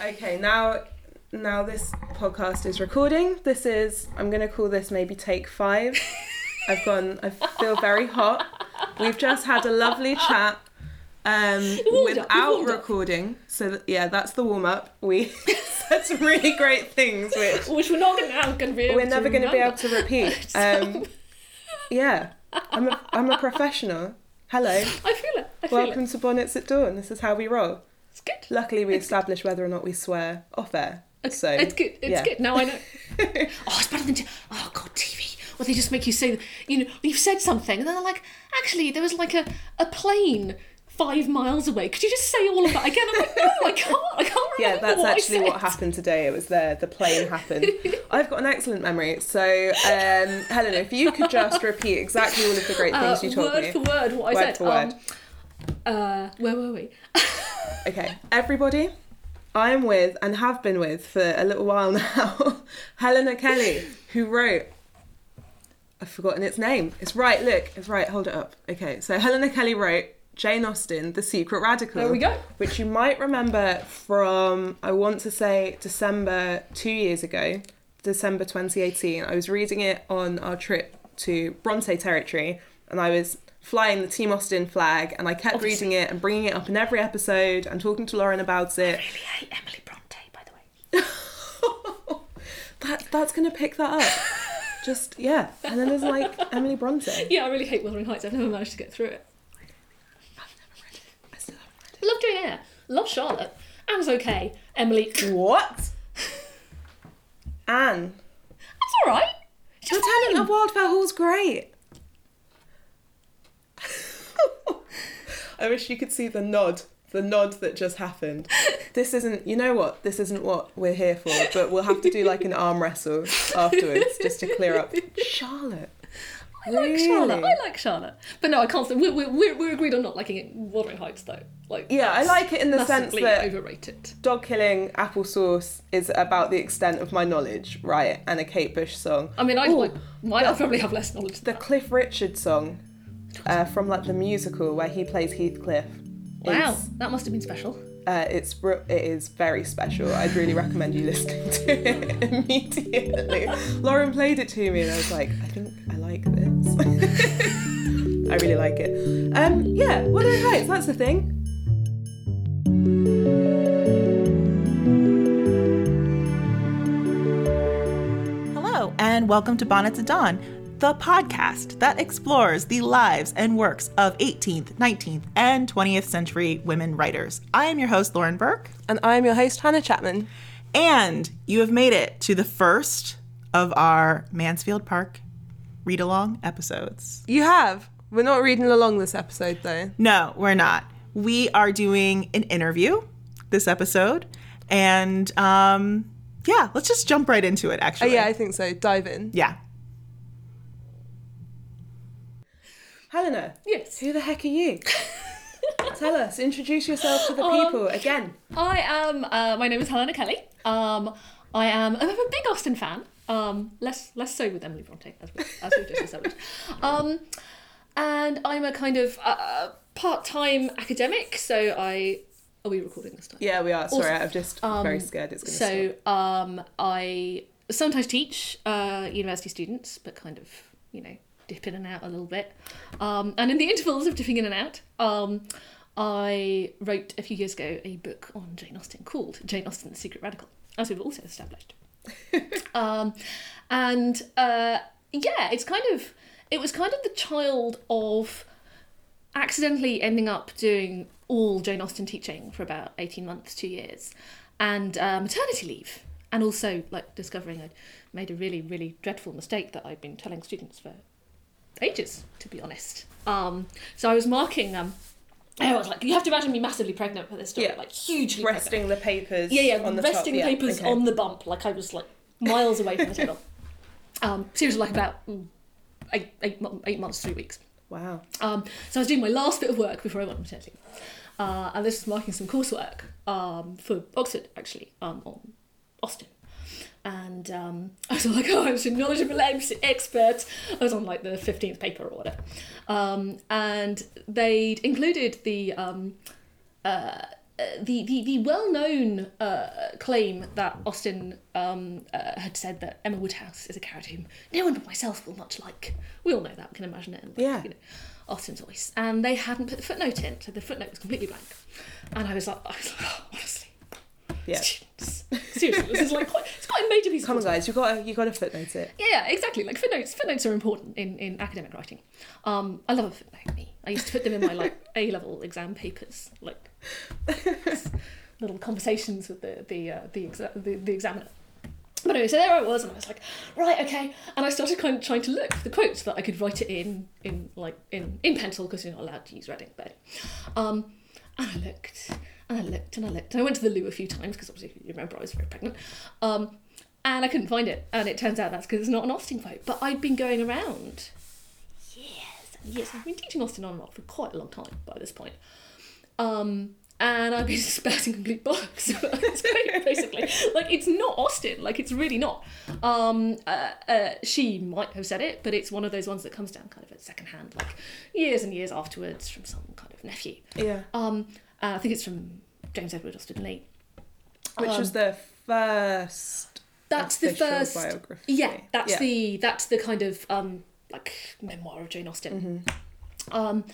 Okay, now now this podcast is recording. This is I'm gonna call this maybe take five. I've gone I feel very hot. We've just had a lovely chat. Um, warmed up, we without recording. So that, yeah, that's the warm up. We said some really great things which Which we're not gonna, going to be able we're to never going to be able to repeat. Um, yeah, I'm a, I'm a professional. Hello, I feel it. I feel welcome it. to Bonnets at Dawn. This is how we roll. It's good. Luckily, we established whether or not we swear off air. So It's good. It's yeah. good. Now I know. oh, it's better than. T- oh God, TV. Well, they just make you say, you know, you've said something, and then they're like, actually, there was like a, a plane five miles away. Could you just say all of that again? I'm like, no, I can't. I can't remember. Yeah, that's what I actually what happened today. It was there. The plane happened. I've got an excellent memory. So, um, Helena, if you could just repeat exactly all of the great Uh, things you told word me. for word, what I Word said. for word. Uh, where were we? Okay, everybody, I am with and have been with for a little while now Helena Kelly, who wrote. I've forgotten its name. It's right, look, it's right, hold it up. Okay, so Helena Kelly wrote Jane Austen, The Secret Radical. There we go. Which you might remember from, I want to say, December two years ago, December 2018. I was reading it on our trip to Bronte territory and I was flying the Team Austen flag and I kept Obviously. reading it and bringing it up in every episode and talking to Lauren about it. I really hate Emily Bronte, by the way. that that's gonna pick that up. Just yeah, and then there's like Emily Bronte. Yeah, I really hate Wuthering Heights. I've never managed to get through it. I've never read it. I still haven't read it. Love Jane Eyre. Love Charlotte. Anne's okay. Emily. What? Anne, That's all right. She's Lieutenant fine. of Wildfell Hall's great. I wish you could see the nod, the nod that just happened. This isn't, you know what? This isn't what we're here for, but we'll have to do like an arm wrestle afterwards just to clear up. Charlotte. I like Really? Charlotte. I like Charlotte. But no, I can't. We're, we're, we're, we're agreed on not liking it. Wuthering Heights, though. Like Yeah, I like it in the sense that overrated. dog killing applesauce is about the extent of my knowledge, right? And a Kate Bush song. I mean, I like, might I probably have less knowledge. The that. Cliff Richard song uh, from like the musical where he plays Heathcliff. Wow, is- that must have been special. Uh, it's it is very special. I'd really recommend you listening to it immediately. Lauren played it to me and I was like, I think I like this. I really like it. Um, yeah, Wuthering Heights, that's the thing. Hello, and welcome to Bonnets at Dawn, the podcast that explores the lives and works of 18th, 19th, and 20th century women writers. I am your host, Lauren Burke, And I'm your host, Hannah Chapman. and you have made it to the first of our Mansfield Park read along episodes. You have. We're not reading along this episode though. No, we're not. We are doing an interview this episode, and um, yeah, let's just jump right into it, Oh, actually. yeah, I think so. Dive in. Yeah. Helena, Yes. who the heck are you? Tell us, introduce yourself to the Um, people again. I am. Uh, my name is Helena Kelly. Um, I am. I'm a big Austen fan. Um, less less so with Emily Bronte, as we as we just established. Um, and I'm a kind of uh, part-time academic. So I. Are we recording this time? Yeah, we are. Sorry, Also, I'm just um, very scared it's going to So um, I sometimes teach uh, university students, but kind of you know dip in and out a little bit. Um, and in the intervals of dipping in and out, um, I wrote a few years ago a book on Jane Austen called Jane Austen: The Secret Radical, as we've also established. um, and uh, yeah, it's kind of it was kind of the child of accidentally ending up doing all Jane Austen teaching for about 18 months, two years, and uh, maternity leave. And also, like, discovering I'd made a really, really dreadful mistake that I'd been telling students for ages, to be honest. Um, so I was marking, um, I was like, you have to imagine me massively pregnant for this story, Yeah. like, hugely pregnant. resting the papers. Yeah, yeah, the resting top. Yeah, papers okay. on the bump, like I was like miles away from the table. Um, seriously, like about mm, eight, eight, eight months, three weeks. Wow. Um, so I was doing my last bit of work before I went on maternity. Uh, and this was marking some coursework um, for Oxford, actually, um, on Austen. And um, I was like, oh, I'm a knowledgeable expert. I was on like the 15th paper or whatever. Um, and they'd included the um, uh, uh, the, the, the well known uh, claim that Austen um, uh, had said that Emma Woodhouse is a character whom no one but myself will much like. We all know that, we can imagine it in Yeah. you know, Austen's voice. And they hadn't put the footnote in, so the footnote was completely blank. And I was like, I was like oh, honestly, Yeah. Seriously, this is like quite, it's quite a major piece of Come on, guys, you got to you got to footnote it. yeah, yeah, exactly. Like footnotes, footnotes are important in, in academic writing. Um, I love a footnote. Me, I used to put them in my like A level exam papers, like little conversations with the the uh, the, exa- the the examiner. But anyway, so there I was, and I was like, right, okay, and I started kind of trying to look for the quotes that I could write it in in like in in pencil because you're not allowed to use Reading, but um, and I looked and I looked and I looked and I went to the loo a few times because obviously you remember I was very pregnant. Um, and I couldn't find it. And it turns out that's because it's not an Austen quote. But I'd been going around years and years. I've been teaching Austen on and off for quite a long time by this point. Um, and I've been spouting complete bollocks basically. Like, it's not Austen. Like, it's really not. Um, uh, uh, she might have said it, but it's one of those ones that comes down kind of at second hand, like years and years afterwards from some kind of nephew. Yeah. Um, uh, I think it's from James Edward Austen-Leigh. Which was Um, the first That's the first. biography. Yeah, that's Yeah. the that's the kind of um like memoir of Jane Austen. Mm-hmm. Um,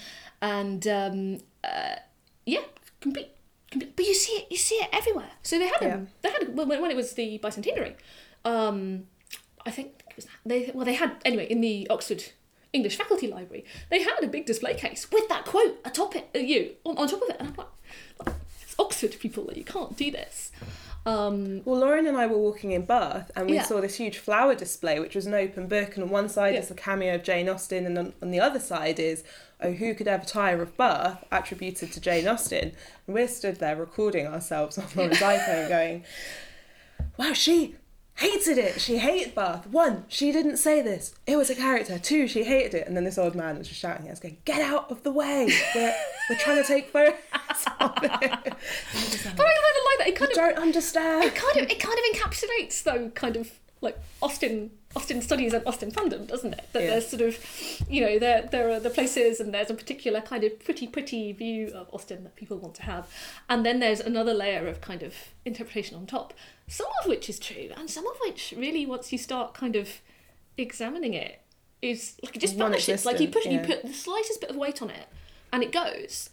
and um, uh, yeah, complete, complete. But you see it, you see it everywhere. So they had Yeah. they had when, when it was the bicentenary. Um, I think it was they well they had anyway in the Oxford English Faculty Library they had a big display case with that quote atop it, uh, you on, on top of it, and I'm like, it's Oxford people, that you can't do this. Um, Well, Lauren and I were walking in Bath and we Yeah. saw this huge flower display, which was an open book, and on one side Yeah. is the cameo of Jane Austen, and on, on the other side is Oh, who could ever tire of Bath, attributed to Jane Austen. And we're stood there recording ourselves on Lauren's iPhone going, Wow, she hated it. She hated Bath. One, she didn't say this. It was a character. Two, she hated it. And then this old man was just shouting at us, going, Get out of the way. We're, we're trying to take photos of it. but I kind of like that. It kind I of don't understand. it kind of it kind of encapsulates though kind of like Austen Austen studies and Austen fandom, doesn't it? That Yeah. there's sort of you know there there are the places and there's a particular kind of pretty pretty view of Austen that people want to have, and then there's another layer of kind of interpretation on top. Some of which is true, and some of which really once you start kind of examining it is like it just vanishes. Like you put you put the slightest bit of weight on it, and it goes.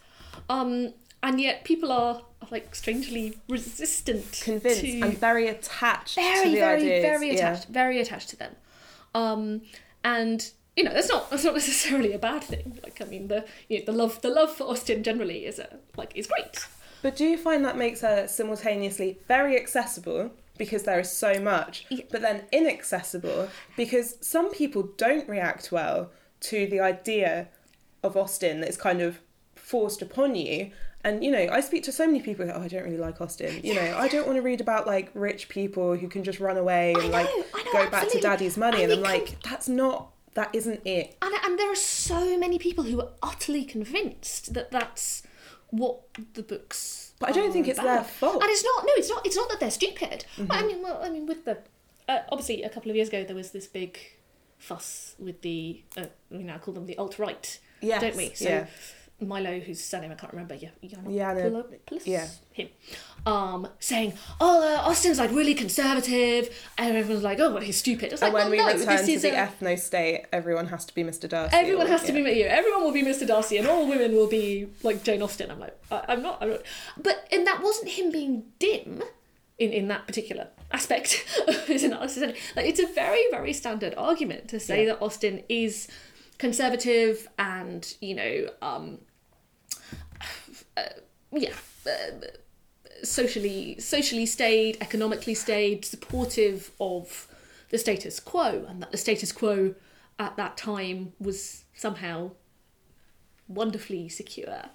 Um, and yet people are like strangely resistant convinced to and very attached very to the very ideas. very yeah. attached very attached to them um and you know that's not that's not necessarily a bad thing like i mean the you know, the love the love for austen generally is a like is great But do you find that makes her simultaneously very accessible because there is so much, Yeah. but then inaccessible because some people don't react well to the idea of Austen that is kind of forced upon you. And you know, I speak to so many people. who Oh, I don't really like Austen. You know, I don't want to read about like rich people who can just run away and know, like know, go back to daddy's money. And And I'm like, that's not. That isn't it. and and there are so many people who are utterly convinced that that's what the books But I don't think it's about. their fault. and it's not no it's not it's not that they're stupid Mm-hmm. well, i mean well i mean with the uh, obviously a couple of years ago there was this big fuss with the uh, we now call them the alt-right Yes. don't we? So yeah. Milo, whose surname I can't remember, yeah, Yana- Yiannopoulos? yeah. him, um, saying, "Oh, uh, Austen's like really conservative," and everyone's like, "Oh, well, he's stupid." It's like, And when well, we no, return this to the a- ethno state, everyone has to be Mr. Darcy. Everyone has to yeah. be you. Everyone will be Mr. Darcy, and all women will be like Jane Austen. I'm like, I, I'm not. I'm not. But and that wasn't him being dim in in that particular aspect of his analysis. Like, it's a very very standard argument to say Yeah. that Austen is conservative and you know um, yeah. Uh, socially socially stayed economically stayed supportive of the status quo and that the status quo at that time was somehow wonderfully secure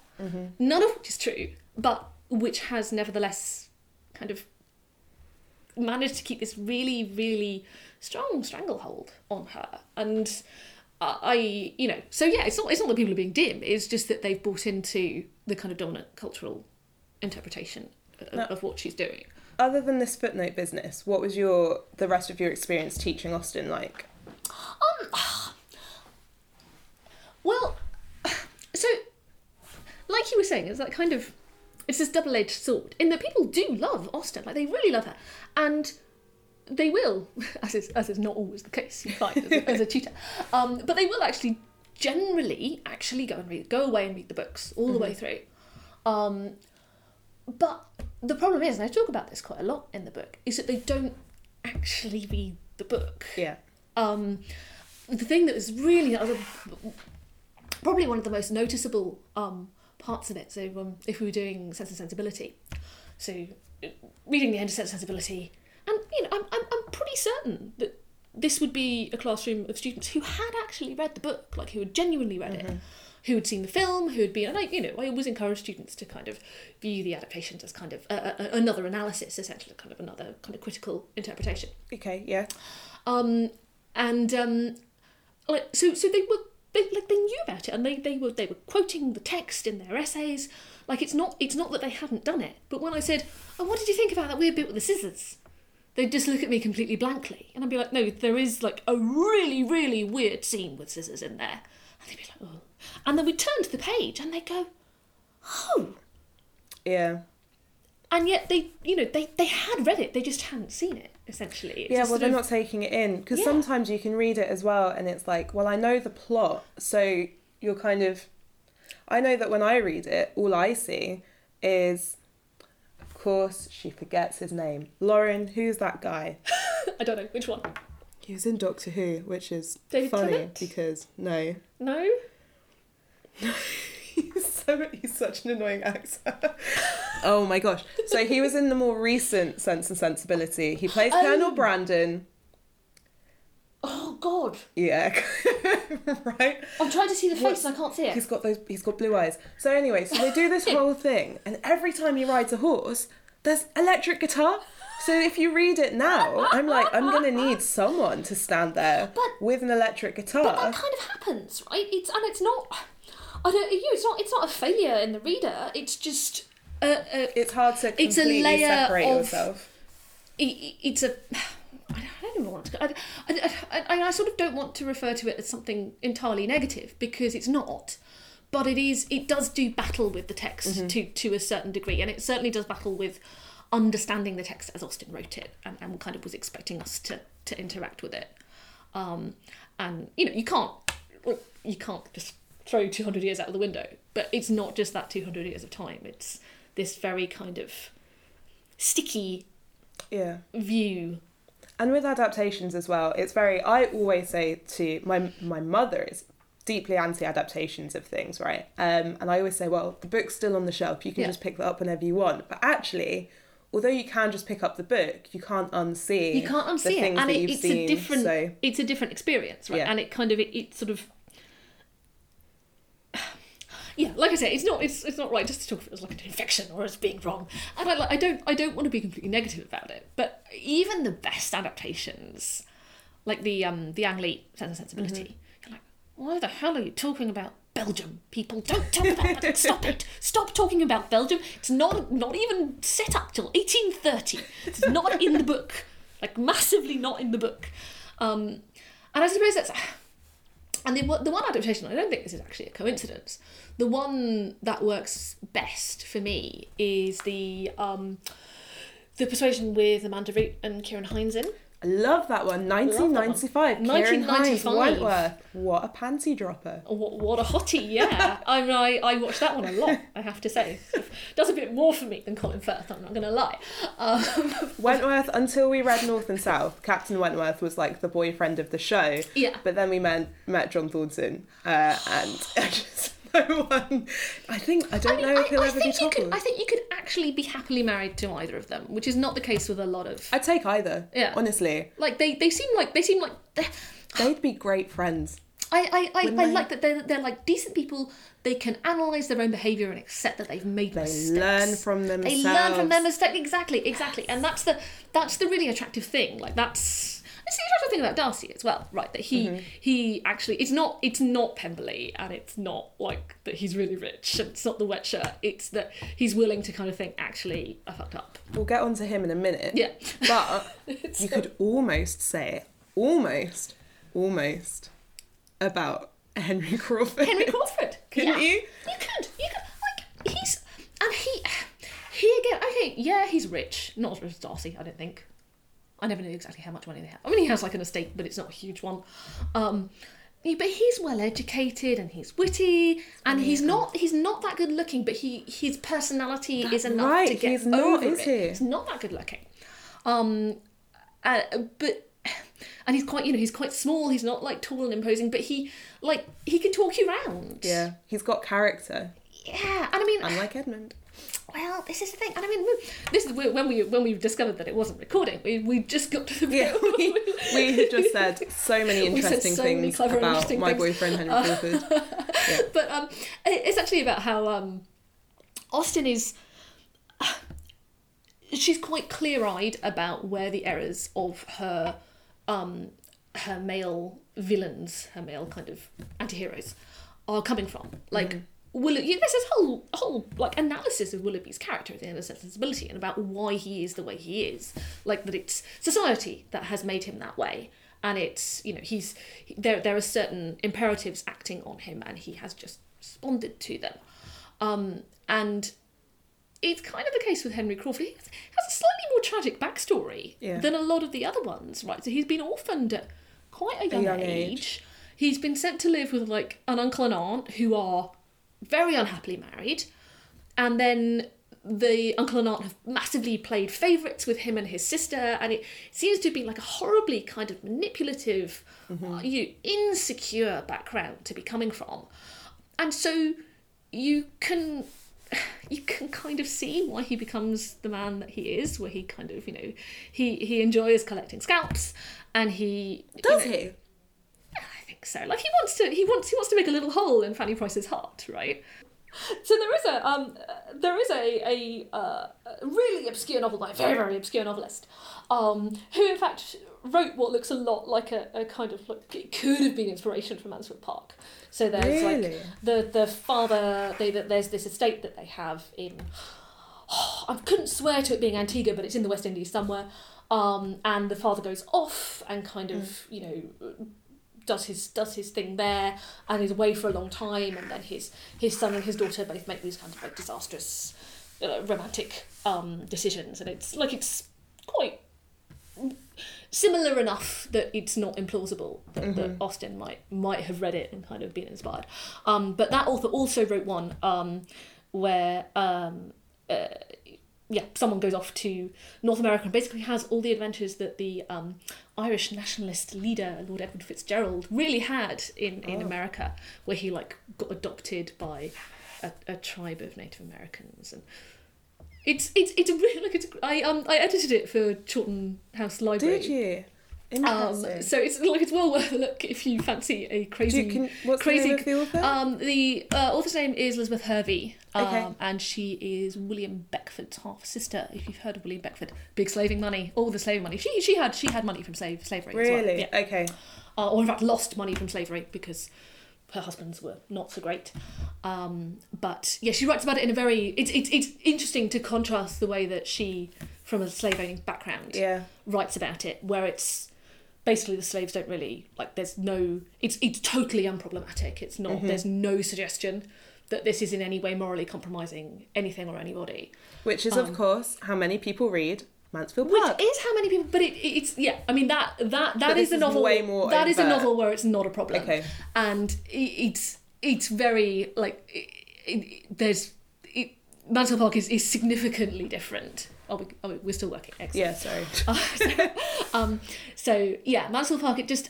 none of which is true but which has nevertheless kind of managed to keep this really really strong stranglehold on her and I, you know, so yeah, it's not it's not that people are being dim. It's just that they've bought into the kind of dominant cultural interpretation of, No. of what she's doing. Other than this footnote business, what was your the rest of your experience teaching Austen like? Um, Well, so like you were saying, it's that kind of it's this double-edged sword in that people do love Austen, like they really love her, and they will, as is as is not always the case, you find as a, as a tutor, um, but they will actually generally actually go and read, go away and read the books all the way through. Um, but the problem is, and I talk about this quite a lot in the book, is that they don't actually read the book. Yeah. Um, the thing that was really probably one of the most noticeable um, parts of it. So um, if we were doing Sense and Sensibility, so uh, reading the end of Sense and Sensibility, and you know, I'm, I'm, I'm pretty certain that this would be a classroom of students who had actually read the book, like who had genuinely read it, who had seen the film, who had been, and I, you know, I always encourage students to kind of view the adaptations as kind of uh, uh, another analysis, essentially, kind of another kind of critical interpretation. Okay. Yeah. Um, and um, like so, so they were they like they knew about it, and they they were they were quoting the text in their essays. Like it's not it's not that they hadn't done it, but when I said, "Oh, what did you think about that weird bit with the scissors?" They'd just look at me completely blankly, and I'd be like, "No, there is like a really really weird scene with scissors in there," and they'd be like, "Oh," and then we'd turn to the page, and they go, "Oh," Yeah. and yet they you know they they had read it, they just hadn't seen it. Essentially, It's Yeah, well, they're of- not taking it in because Yeah. sometimes you can read it as well, and it's like, well, I know the plot, so you're kind of. I know that when I read it, all I see is, course, she forgets his name. Lauren, who's that guy? I don't know which one. He was in Doctor Who, which is David funny Tennant? because no, No. he's so he's such an annoying actor. oh my gosh! So he was in the more recent Sense and Sensibility. He plays Oh. Colonel Brandon. Oh God. Yeah, right. I'm trying to see the face What's- and I can't see it. He's got those. He's got blue eyes. So anyway, so they do this whole thing, and every time he rides a horse, there's electric guitar. So if you read it now, I'm like, I'm gonna need someone to stand there But- with an electric guitar. But that kind of happens, right? It's and it's not. I don't. You. It's not. It's not a failure in the reader. It's just. Uh, uh, It's hard to It's a completely layer separate of- yourself. it, it's a. I don't even want to. I, I, I, I sort of don't want to refer to it as something entirely negative because it's not. But it is. It does do battle with the text to to a certain degree, and it certainly does battle with understanding the text as Austen wrote it, and, and kind of was expecting us to to interact with it. Um, and you know, you can't you can't just throw two hundred years out of the window. But it's not just that two hundred years of time. It's this very kind of sticky Yeah. view And with adaptations as well, it's very. I always say to my my mother is deeply anti-adaptations of things, right? Um, and I always say, well, the book's still on the shelf. You can Yeah. just pick that up whenever you want. But actually, although you can just pick up the book, you can't unsee. you can't the unsee it things and that it, it's seen. a different So it's a different experience right Yeah. and it kind of it, it sort of yeah like i say it's not it's, it's not right just to talk of it as like an infection or as being wrong and I, like, I don't i don't want to be completely negative about it but even the best adaptations like the um the ang lee sense and sensibility you're like why the hell are you talking about Belgium, people don't talk about that. Stop it! Stop talking about Belgium. It's not not even set up till 1830. It's not in the book, like massively not in the book. Um, and I suppose that's and the, the one adaptation, I don't think this is actually a coincidence. The one that works best for me is the um, the Persuasion with Amanda Root and Ciarán in. I love that one. that one. 1995. Ciarán Hinds 1995. Wentworth. What a panty dropper. What, what a hottie, yeah. I mean, I, I watched that one a lot, I have to say. Does a bit more for me than Colin Firth, I'm not going to lie. Um, Wentworth, until we read North and South, Captain Wentworth was like the boyfriend of the show. Yeah. But then we met, met John Thornton, uh, and just no one. I think, I don't I mean, know if I, he'll I ever be could. I think you could actually be happily married to either of them, which is not the case with a lot of. I'd take either. Yeah. Honestly. Like, they, they seem like, they seem like. they're- They'd be great friends. I, I, I, I like that they're, they're like decent people. They can analyse their own behaviour and accept that they've made They mistakes. learn from themselves. They learn from their mistake. Exactly, exactly. And that's the that's the really attractive thing. Like that's that's the attractive thing about Darcy as well, right? That he Mm-hmm. he actually it's not it's not Pemberley and it's not like that he's really rich and it's not the wet shirt. It's that he's willing to kind of think actually I fucked up. We'll get onto him in a minute. Yeah. But you could almost say, almost, almost, about Henry Crawford. Henry Crawford. Couldn't yeah. you? You could. You could. Like he's and he he again, okay, yeah, he's rich. Not as rich as Darcy, I don't think. I never knew exactly how much money they have. I mean, he has like an estate, but it's not a huge one. Um, he- but he's well educated and he's witty and he's not he's not that good looking, but he his personality is enough right, to get he's not, over is it. he? He's not that good looking. Um, uh, but and he's quite you know he's quite small. He's not like tall and imposing, but he like he can talk you around. Yeah, he's got character, yeah. And I mean, unlike Edmund. Well, this is the thing, and I mean, this is when we when we discovered that it wasn't recording. We we just got to the Yeah, we, we had just said so many interesting so many things clever about interesting my things. boyfriend Henry Crawford. but um, it's actually about how um, Austen is. She's quite clear-eyed about where the errors of her, um, her male villains, her male kind of anti-heroes, are coming from. Like Willoughby, there's this whole whole like analysis of Willoughby's character at the end of sensibility and about why he is the way he is. Like that, it's society that has made him that way, and it's you know he's there. There are certain imperatives acting on him, and he has just responded to them. Um, and it's kind of the case with Henry Crawford. He has a slightly more tragic backstory Yeah. than a lot of the other ones, right? So he's been orphaned at quite a young, young age. age. He's been sent to live with like an uncle and aunt who are very unhappily married, and then the uncle and aunt have massively played favourites with him and his sister, and it seems to be like a horribly kind of manipulative, uh, you insecure background to be coming from, and so you can you can kind of see why he becomes the man that he is, where he kind of you know he he enjoys collecting scalps, and he you Does know- he? I think so. Like he wants to, he wants, he wants to make a little hole in Fanny Price's heart, right? So there is a, um, there is a a, uh, really obscure novel by a very very obscure novelist, um, who in fact wrote what looks a lot like a, a kind of like it could have been inspiration for Mansfield Park. So there's like the the father, they there's this estate that they have in. I couldn't swear to it being Antigua, but it's in the West Indies somewhere. Um, and the father goes off and kind of, you know, does his does his thing there and is away for a long time and then his his son and his daughter both make these kinds of like disastrous uh, romantic um decisions and it's like it's quite similar enough that it's not implausible that, that Austen might might have read it and kind of been inspired. Um but that author also wrote one um where um uh, yeah, someone goes off to North America and basically has all the adventures that the um, Irish nationalist leader Lord Edward Fitzgerald really had in, in America, where he like got adopted by a, a tribe of Native Americans, and it's it's it's a really like it's I um I edited it for Chawton House Library. Did you? Um, so it's like it's well worth a look if you fancy a crazy you, can, what's crazy the name of the author? um, the uh, author's name is Elizabeth Hervey, um, Okay. and she is William Beckford's half sister. If you've heard of William Beckford, big slaving money, all the slaving money. She she had she had money from slave slavery. as well. really? Yeah. Okay. Uh, or in fact, lost money from slavery because her husbands were not so great. Um, but yeah, she writes about it in a very. It's it's it's interesting to contrast the way that she, from a slave owning background, Yeah. writes about it, where it's basically the slaves don't really like. There's no. It's it's totally unproblematic. It's not. Mm-hmm. There's no suggestion that this is in any way morally compromising anything or anybody. Which is, of course, how many people read Mansfield Um, Which Park. is how many people, but it, it's yeah. I mean that that that is a is novel. way more that is a novel where it's not a problem. Okay. and it, it's it's very like it, there's it, Mansfield Park is, is significantly different. Oh, we, oh, we're still working. Excellent. yeah, sorry. Uh, so, um, so yeah, Mansfield Park. It just,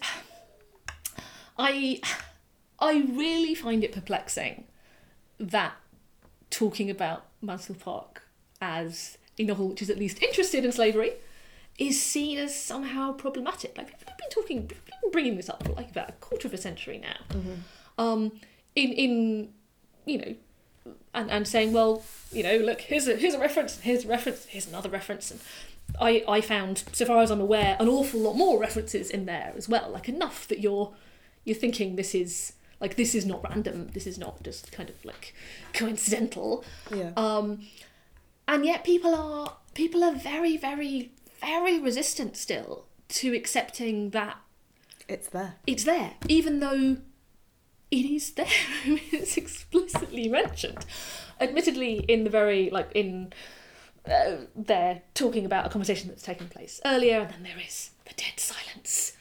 I, I really find it perplexing that talking about Mansfield Park as a novel which is at least interested in slavery is seen as somehow problematic. Like people have been talking, been bringing this up for like about a quarter of a century now. Um, in in you know and, and saying, well, you know, look, here's a here's a reference, here's a reference, here's another reference, and I I found, so far as I'm aware, an awful lot more references in there as well, like enough that you're you're thinking this is like this is not random, this is not just kind of like coincidental, Yeah. um, and yet people are people are very very very resistant still to accepting that it's there. it's there, even though it is there. it's explicitly mentioned. Admittedly, in the very like in uh, they're talking about a conversation that's taken place earlier, and then there is the dead silence.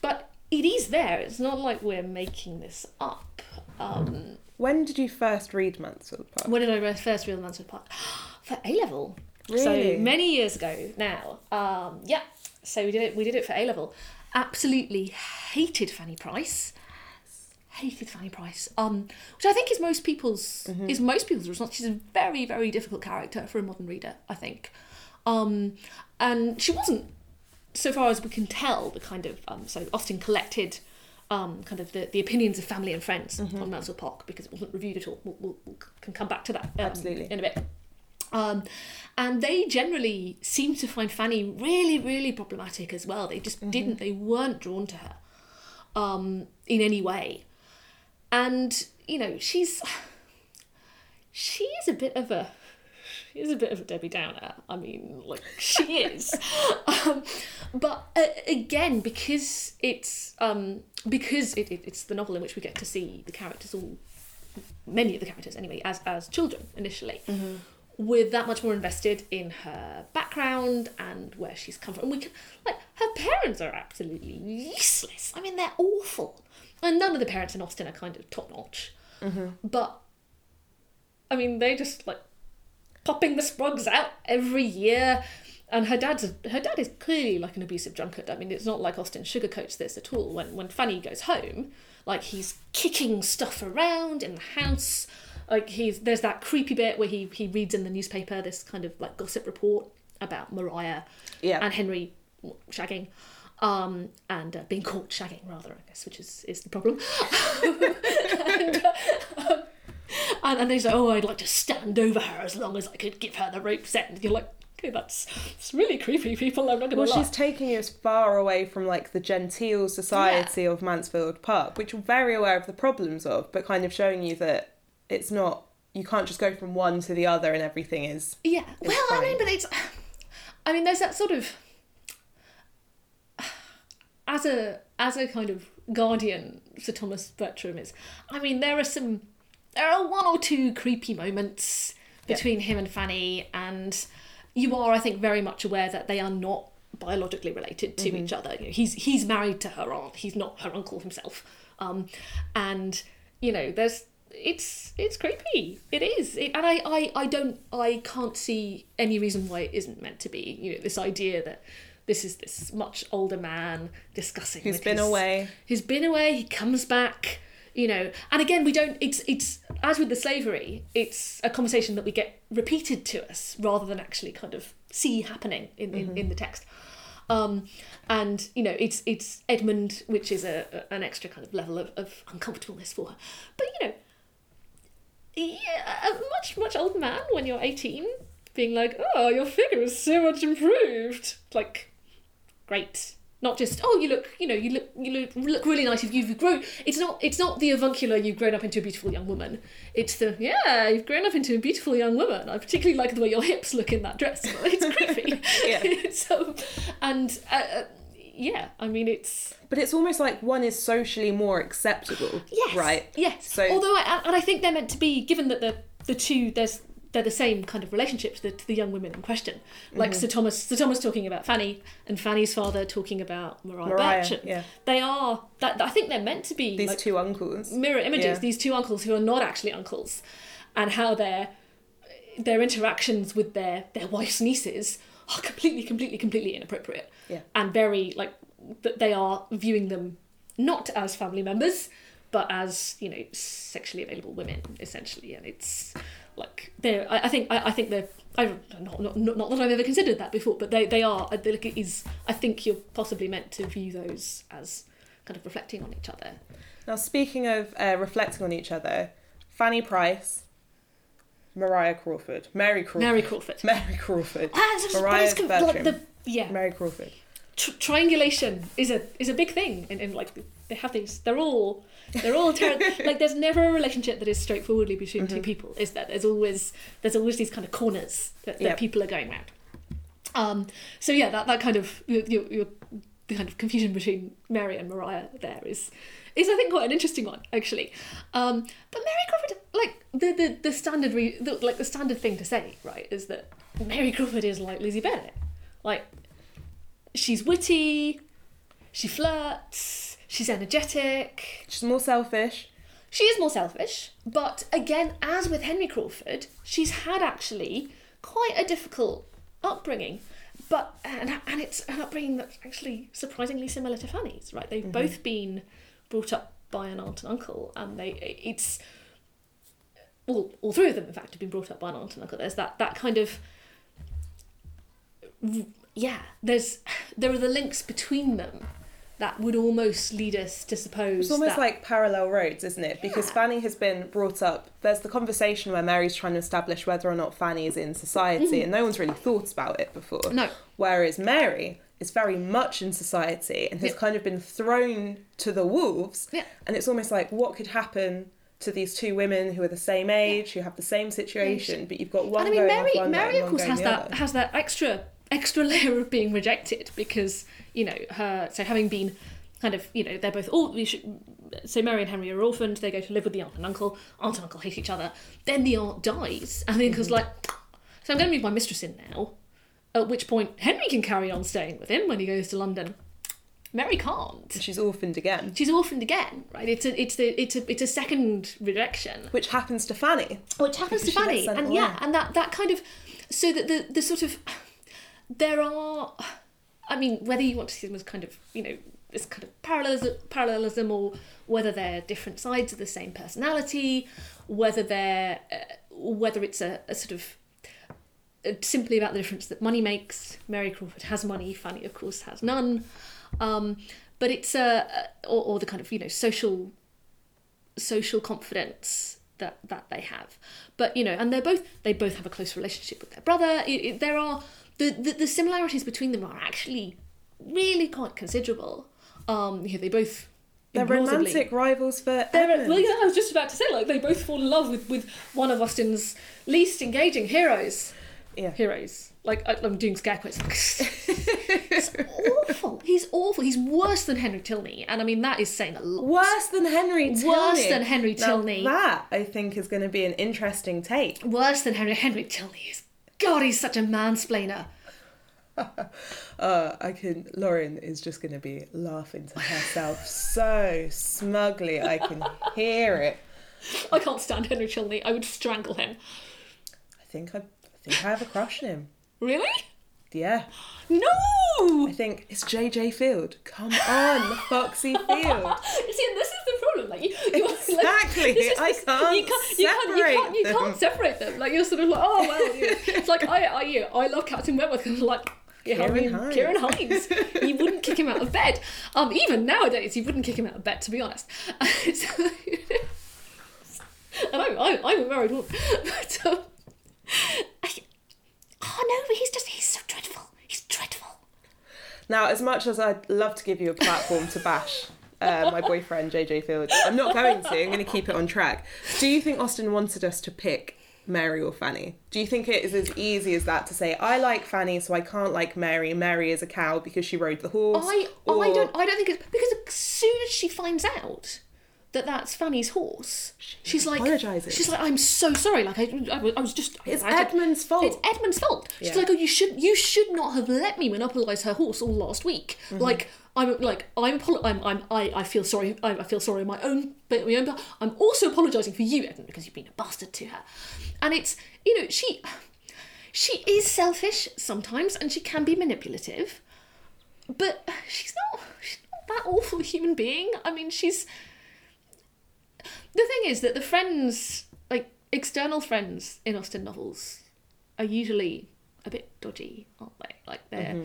But it is there. It's not like we're making this up. Um, When did you first read Mansfield Park? when did I first read Mansfield Park? For A level. Really? So many years ago now. Um, yeah. So we did it. We did it for A level. Absolutely hated Fanny Price. Hated Fanny Price. Um, which I think is most people's is most people's response. She's a very very difficult character for a modern reader. I think. Um, and she wasn't, so far as we can tell, the kind of um, so Austen collected. Um, kind of the, the opinions of family and friends on Mansfield Park because it wasn't reviewed at all. We'll, we'll, we'll can come back to that um, Absolutely. in a bit. Um, and they generally seem to find Fanny really, really problematic as well. They just didn't, they weren't drawn to her um, in any way. And, you know, she's, she is a bit of a, she is a bit of a Debbie Downer. I mean, like, she is. um, but uh, again, because it's, um, because it, it, it's the novel in which we get to see the characters all many of the characters anyway as as children initially we're that much more invested in her background and where she's come from and we can like her parents are absolutely useless i mean they're awful and none of the parents in austen are kind of top notch mm-hmm. but i mean they just like popping the sprugs out every year and her dad's a, her dad is clearly like an abusive drunkard. I mean, it's not like Austen sugarcoats this at all. When when Fanny goes home, like he's kicking stuff around in the house. Like he's there's that creepy bit where he he reads in the newspaper this kind of like gossip report about Maria Yeah. and Henry shagging. Um, and uh, being caught shagging rather, I guess, which is, is the problem. and, uh, and, and he's like, oh, I'd like to stand over her as long as I could give her the rope's end. You're like, okay, that's it's really creepy, people. I'm not gonna Well, lie. she's taking you as far away from like the genteel society of Mansfield Park, which you're very aware of the problems of, but kind of showing you that it's not. You can't just go from one to the other and everything is. Yeah. Well, I mean, but it's. I mean, there's that sort of. As a as a kind of guardian, Sir Thomas Bertram is. I mean, there are some. There are one or two creepy moments between him and Fanny, and you are, I think, very much aware that they are not biologically related to each other. You know, he's he's married to her aunt. He's not her uncle himself. Um, and you know, there's it's it's creepy. It is, it, and I, I I don't I can't see any reason why it isn't meant to be. You know, this idea that this is this much older man discussing with been his- away. He's been away. He comes back. You know, and again, we don't. It's it's as with the slavery. It's a conversation that we get repeated to us rather than actually kind of see happening in in, in the text. Um, and you know, it's it's Edmund, which is a, an extra kind of level of, of uncomfortableness for her. But you know, yeah, a much much older man when you're 18 being like oh your figure is so much improved like great not just oh you look you know you look you look, look really nice if you've grown it's not it's not the avuncular you've grown up into a beautiful young woman it's the yeah you've grown up into a beautiful young woman i particularly like the way your hips look in that dress it's creepy Yeah. um, and uh, uh, yeah i mean it's But it's almost like one is socially more acceptable. Yes. Right. Yes. So- although I, and I think they're meant to be given that the the two there's they're the same kind of relationship to the, to the young women in question. Like Mm-hmm. Sir Thomas Sir Thomas talking about Fanny and Fanny's father talking about Maria, Maria, Bertram. yeah. They are that I think they're meant to be These like two uncles. mirror images. Yeah. These two uncles who are not actually uncles, and how their their interactions with their their wife's nieces are completely, completely, completely inappropriate. Yeah. And very like that they are viewing them not as family members, but as you know sexually available women essentially, and it's like they're. I, I think I, I think they're. I not, not not that I've ever considered that before, but they they are. They, it is. I think you're possibly meant to view those as kind of reflecting on each other. Now, speaking of uh, reflecting on each other, Fanny Price, Maria Crawford, Mary Crawford, Mary Crawford. Mary Crawford, Ah, Maria it's like the yeah Mary Crawford. Tr- triangulation is a is a big thing and, and like they have these they're all they're all ter- like there's never a relationship that is straightforwardly between Mm-hmm. two people is that there's always there's always these kind of corners that, that Yep. people are going round um so yeah that, that kind of you, you, you're the kind of confusion between Mary and Maria there is is I think quite an interesting one actually. Um, but Mary Crawford, like the the, the standard re, the, like the standard thing to say, right, is that Mary Crawford is like Lizzie Bennet, like she's witty, she flirts, she's energetic, She's more selfish. she is more selfish, but again, as with Henry Crawford, she's had actually quite a difficult upbringing. But and, and it's an upbringing that's actually surprisingly similar to Fanny's, right? They've mm-hmm. both been brought up by an aunt and uncle, and they it's all all three of them, in fact, have been brought up by an aunt and uncle. There's that that kind of yeah. There's there are the links between them that would almost lead us to suppose It's almost that- like parallel roads, isn't it? Because Fanny has been brought up. There's the conversation where Mary's trying to establish whether or not Fanny is in society, and no one's really thought about it before. Mm-hmm. No. Whereas Mary is very much in society and has Yeah. kind of been thrown to the wolves. Yeah. And it's almost like what could happen to these two women who are the same age, who have the same situation, but you've got one and I mean, going Mary, off one Mary of course has that other. has that extra extra layer of being rejected because you know her. So having been kind of you know they're both all. We should, so Mary and Henry are orphaned. They go to live with the aunt and uncle. Aunt and uncle hate each other. Then the aunt dies, and the uncle's Mm-hmm. like, "So I'm going to move my mistress in now." At which point Henry can carry on staying with him when he goes to London. Mary can't. She's orphaned again, She's orphaned again, right? It's a it's a it's a it's a second rejection which happens to Fanny. which happens to Fanny, and yeah, and that that kind of so that the the sort of there are, I mean, whether you want to see them as kind of you know this kind of parallelism, parallelism, or whether they're different sides of the same personality, whether they're uh, whether it's a, a sort of uh, simply about the difference that money makes. Mary Crawford has money, Fanny of course has none. Um, but it's a or, or the kind of you know social social confidence that that they have but you know and they're both they both have a close relationship with their brother it, it- there are the, the the similarities between them are actually really quite considerable um know, they both They're romantic rivals for they're, well, yeah, I was just about to say, like, they both fall in love with, with one of Austen's least engaging heroes. Yeah. Heroes. Like, I, I'm doing scare quotes. He's awful. He's awful. He's worse than Henry Tilney. And I mean, that is saying a lot. Worse than Henry Tilney. Worse than Henry Now, Tilney. that I think is going to be an interesting take. Worse than Henry. Henry Tilney is. God, he's such a mansplainer. Uh, I can. Lauren is just going to be laughing to herself so smugly. I can hear it. I can't stand Henry Tilney. I would strangle him. I think I, I think I have a crush on him. Really? Yeah, No! I think it's JJ Field. Come on, Foxy Field. See, and this is the problem. Like, you, you Exactly. is I can't you can't, you can't, you separate can't, you them. can't separate them. Like, you're sort of like, oh well. You it's like I, I, you, I love Captain Wentworth, like. Yeah, I Ciarán mean, Hinds. Ciarán Hinds. you wouldn't kick him out of bed. Um, even nowadays, you wouldn't kick him out of bed, to be honest. So- and I'm, I'm, I'm a married woman, but um, I, oh no, he's just he's so dreadful. He's dreadful. Now, as much as I'd love to give you a platform to bash uh, my boyfriend JJ Field, I'm not going to. I'm going to keep it on track. Do you think Austen wanted us to pick Mary or Fanny? Do you think it is as easy as that to say I like Fanny, so I can't like Mary? Mary is a cow because she rode the horse. I or- I don't I don't think it's because as soon as she finds out that that's Fanny's horse, she's like apologises. she's like I'm so sorry. Like I, I, was- I was just It's I did- Edmund's fault. It's Edmund's fault. She's Yeah. like, oh, you should you should not have let me monopolize her horse all last week. Mm-hmm. Like I'm like I'm, apolo- I'm I'm I, I feel sorry I, I feel sorry on my own but my own I'm also apologizing for you Edmund because you've been a bastard to her, and it's you know she she is selfish sometimes and she can be manipulative, but she's not she's not that awful human being. I mean she's thing is that the friends like external friends in Austen novels are usually a bit dodgy, aren't they? Like they're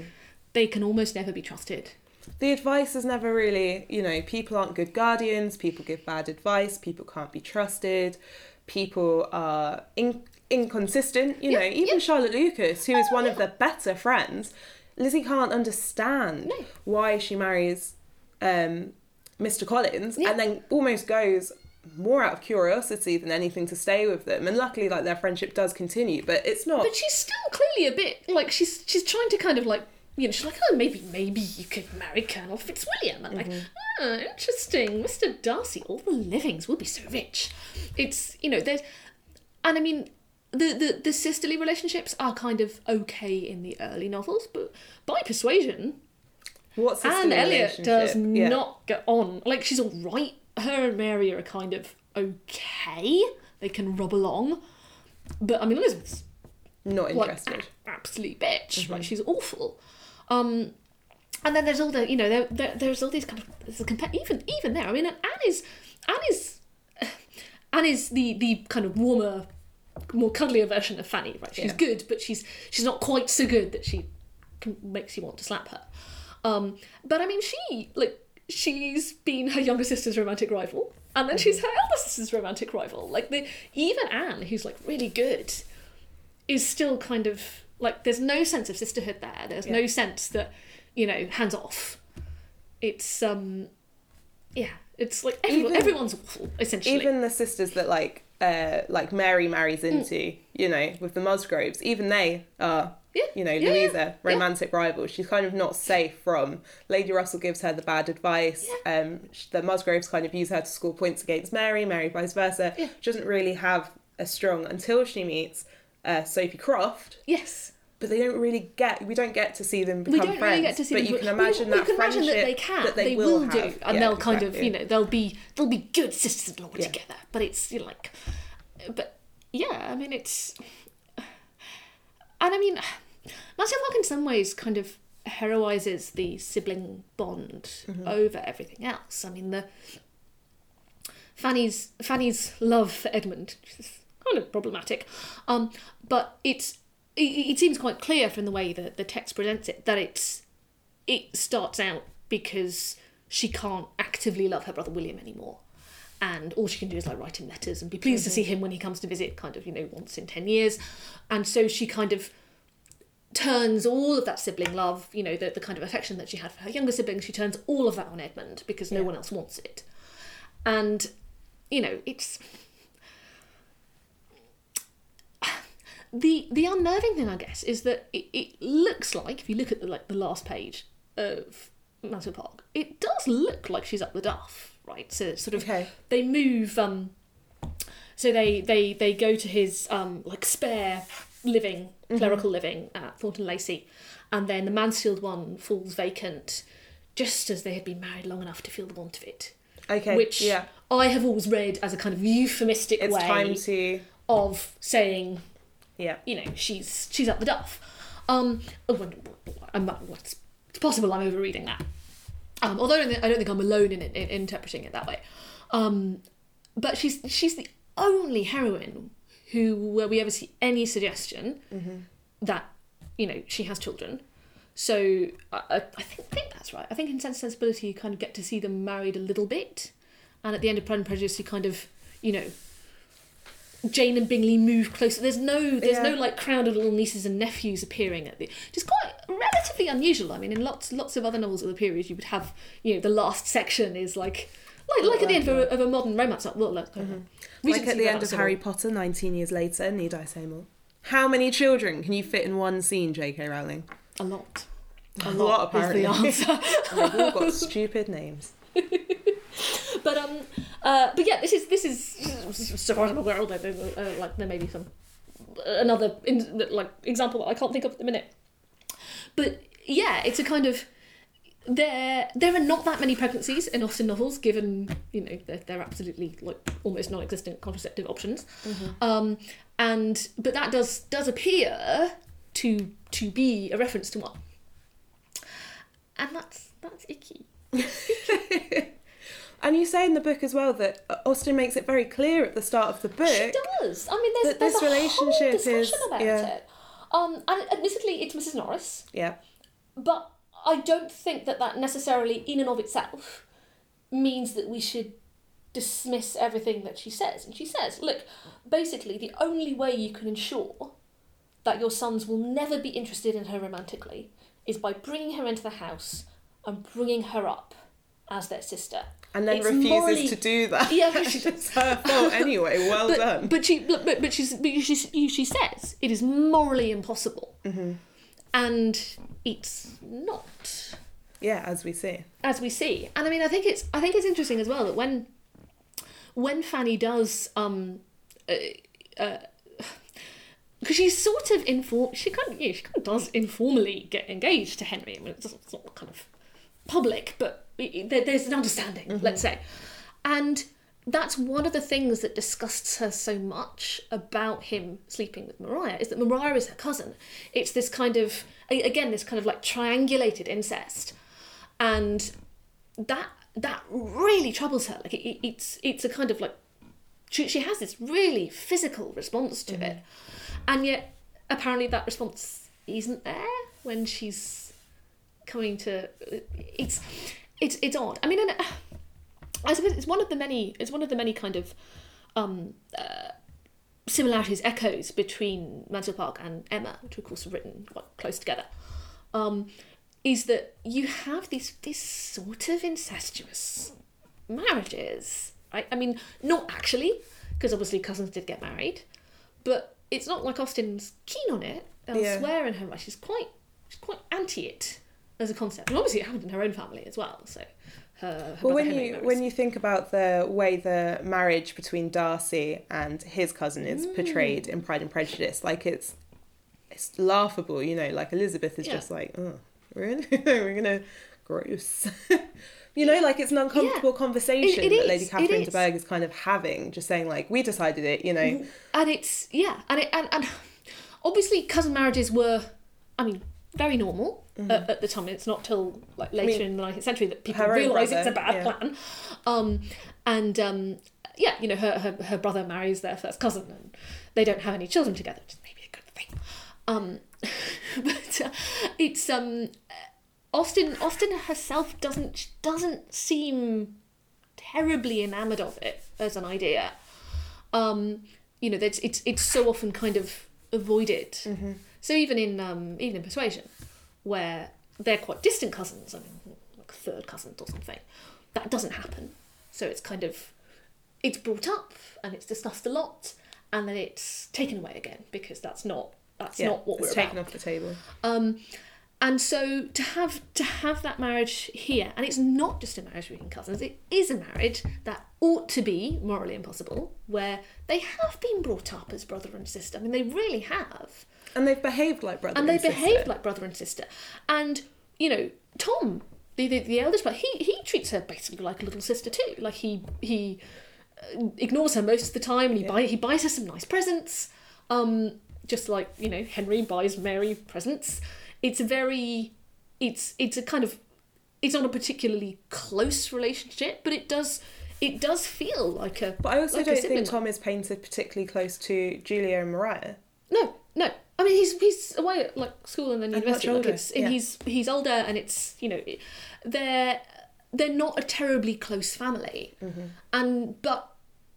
they can almost never be trusted. the advice is never really, you know, people aren't good guardians, people give bad advice, people can't be trusted, people are in- inconsistent, you know, even yeah. Charlotte Lucas, who is one of the better friends, Lizzie can't understand No. why she marries um, Mr. Collins Yeah. and then almost goes more out of curiosity than anything to stay with them. And luckily, like, their friendship does continue, but it's not. But she's still clearly a bit like she's she's trying to kind of like you know, she's like, oh, maybe, maybe you could marry Colonel Fitzwilliam. And like, oh, interesting, Mr. Darcy, all the livings will be so rich. It's, you know, there's, and I mean, the, the, the sisterly relationships are kind of okay in the early novels, but by persuasion, What's Anne Elliot does Yeah. not get on. Like, she's all right. Her and Mary are kind of okay. They can rub along. But, I mean, Elizabeth's not like interested. a- absolute bitch. Right? She's awful. Um, and then there's all the you know there, there there's all these kind of there's a compa- even even there. I mean, Anne is Anne is Anne is the the kind of warmer, more cuddlier version of Fanny. Right? She's Yeah. good, but she's she's not quite so good that she can, makes you want to slap her. Um, but I mean, she like she's been her younger sister's romantic rival, and then she's her elder sister's romantic rival. Like the even Anne, who's like really good, is still kind of like there's no sense of sisterhood there. There's no sense that you know hands off. It's um, yeah, it's like everyone, Even- everyone's awful essentially. Even the sisters that like uh like Mary marries Mm. into, you know, with the Musgroves, even they are Yeah, you know, yeah, Louisa, yeah. romantic rival. She's kind of not safe from. Lady Russell gives her the bad advice. Um, the Musgroves kind of use her to score points against Mary. Mary vice versa. Yeah. She doesn't really have a strong until she meets uh, Sophie Croft. yes, But they don't really get. We don't get to see them become we don't friends. really get to see but them. you can imagine we, that can imagine friendship that they can, that they, will, will, do, have. and Yeah, they'll kind of you know they'll be they'll be good sisters-in-law Yeah. together. But it's you know, like, but yeah, I mean it's, and I mean, Mansfield Park in some ways kind of heroizes the sibling bond Mm-hmm. over everything else. I mean the Fanny's Fanny's love for Edmund is kind of problematic, um, but it's it, it seems quite clear from the way that the text presents it that it's it starts out because she can't actively love her brother William anymore. And all she can do is like write him letters and be pleased to see him when he comes to visit, kind of, you know, once in 10 years. And so she kind of turns all of that sibling love, you know, the, the kind of affection that she had for her younger siblings, she turns all of that on Edmund because no Yeah. one else wants it. And, you know, it's. The the unnerving thing, I guess, is that it, it looks like, if you look at the like the last page of Mansfield Park, it does look like she's up the duff, right? So sort of Okay. they move um so they they they go to his um like spare living clerical living at Thornton Lacey and then the Mansfield one falls vacant just as they had been married long enough to feel the want of it Okay. which yeah, I have always read as a kind of euphemistic it's way time to. of saying Yeah. you know she's she's up the duff um I'm, it's, it's possible I'm overreading that um, although I don't, think, I don't think I'm alone in, it, in interpreting it that way. Um, but she's she's the only heroine who where we ever see any suggestion mm-hmm. that you know she has children. So I, I think, think that's right. I think in Sense Sensibility you kind of get to see them married a little bit, and at the end of Pride and Prejudice you kind of you know Jane and Bingley move closer. There's no there's no like crowd of little nieces and nephews appearing at the which is quite relatively unusual. I mean in lots lots of other novels of the period you would have, you know, the last section is like like like at the end of a, of a modern romance. Like, well, mm-hmm. Like, Like at the end of Harry. Potter, 19 years later, need I say more? How many children can you fit in one scene, J.K. Rowling? A lot. A A lot, lot, is the apparently. answer. They've all got stupid names. but um, uh, but yeah, this is this is so far as I'm aware, although uh, like there may be some another in, like example that I can't think of at the minute. But yeah, it's a kind of there there are not that many pregnancies in Austen novels, given you know they're, they're absolutely like almost non-existent contraceptive options. Um, and but that does does appear to to be a reference to one, and that's that's icky. And you say in the book as well that Austen makes it very clear at the start of the book. She does. I mean, there's, that there's this a relationship whole is- discussion about yeah. it. Um, and admittedly, it's Mrs. Norris, Yeah. but I don't think that that necessarily, in and of itself, means that we should dismiss everything that she says. And she says, look, basically, the only way you can ensure that your sons will never be interested in her romantically is by bringing her into the house and bringing her up as their sister. And then It's refuses morally- to do that. Yeah, but she- it's her fault anyway. Well but, done. But she, but, but she's, but she, she says it is morally impossible, Mm-hmm. and it's not Yeah, as we see. as we see. And I mean, I think it's I think it's interesting as well that when when Fanny does um uh because she's sort of inform she kind of yeah, she kind of does informally get engaged to Henry. I mean, it's, not kind of public, but it, it- there's an understanding, let's say, and. That's one of the things that disgusts her so much about him sleeping with Maria is that Maria is her cousin. It's this kind of again this kind of like triangulated incest, and that that really troubles her. Like it, it- it's it's a kind of like she she has this really physical response to it, and yet apparently that response isn't there when she's coming to. It's it's it's odd. I mean, and, uh, I suppose it's one of the many it's one of the many kind of um, uh, similarities, echoes between Mansfield Park and Emma, which of course are written quite close together. Um, is that you have these this sort of incestuous marriages, right? I mean, not actually, because obviously cousins did get married, but it's not like Austen's keen on it elsewhere in her life. She's quite she's quite anti it as a concept, and obviously it happened in her own family as well. So her, her Well, when Henry you when you think about the way the marriage between Darcy and his cousin is Mm. portrayed in Pride and Prejudice, like it's it's laughable, you know. Like Elizabeth is Yeah. just like, oh, really? We're gonna gross. you know, like it's an uncomfortable conversation It- it that Lady Catherine de is. Bourgh is kind of having, just saying like, we decided it, you know. and it's yeah, and it, and and obviously cousin marriages were, I mean, very normal at, at the time. It's not till like later Mm-hmm. mean, in the nineteenth century that people realise it's a bad yeah. plan. Um, and um, yeah, you know, her, her her brother marries their first cousin, and they don't have any children together, which is maybe a good thing. Um, but uh, it's um, Austen Austen herself doesn't doesn't seem terribly enamored of it as an idea. Um, you know, it's it's it's so often kind of avoided. So even in um, even in Persuasion, where they're quite distant cousins, I mean, like third cousins or something, that doesn't happen. So it's kind of it's brought up and it's discussed a lot, and then it's taken away again because that's not that's Yeah, not what it's we're taken about. off the table. Um, and so to have to have that marriage here, and it's not just a marriage between cousins; it is a marriage that ought to be morally impossible, where they have been brought up as brother and sister. I mean, they really have, And they've behaved like brother and and, they sister. behaved like brother and sister. And you know, Tom, the the, the eldest brother, he he treats her basically like a little sister too. Like he he uh, ignores her most of the time, and he buy he buys her some nice presents. Um, just like you know, Henry buys Mary presents. It's a very, it's it's a kind of, it's not a particularly close relationship, but it does it does feel like a. But I also like don't think Tom is painted particularly close to Julia and Maria. No, no. I mean, he's he's away at like school and then And university. Like it's, and yeah. he's he's older, and it's you know, they're they're not a terribly close family, Mm-hmm. and but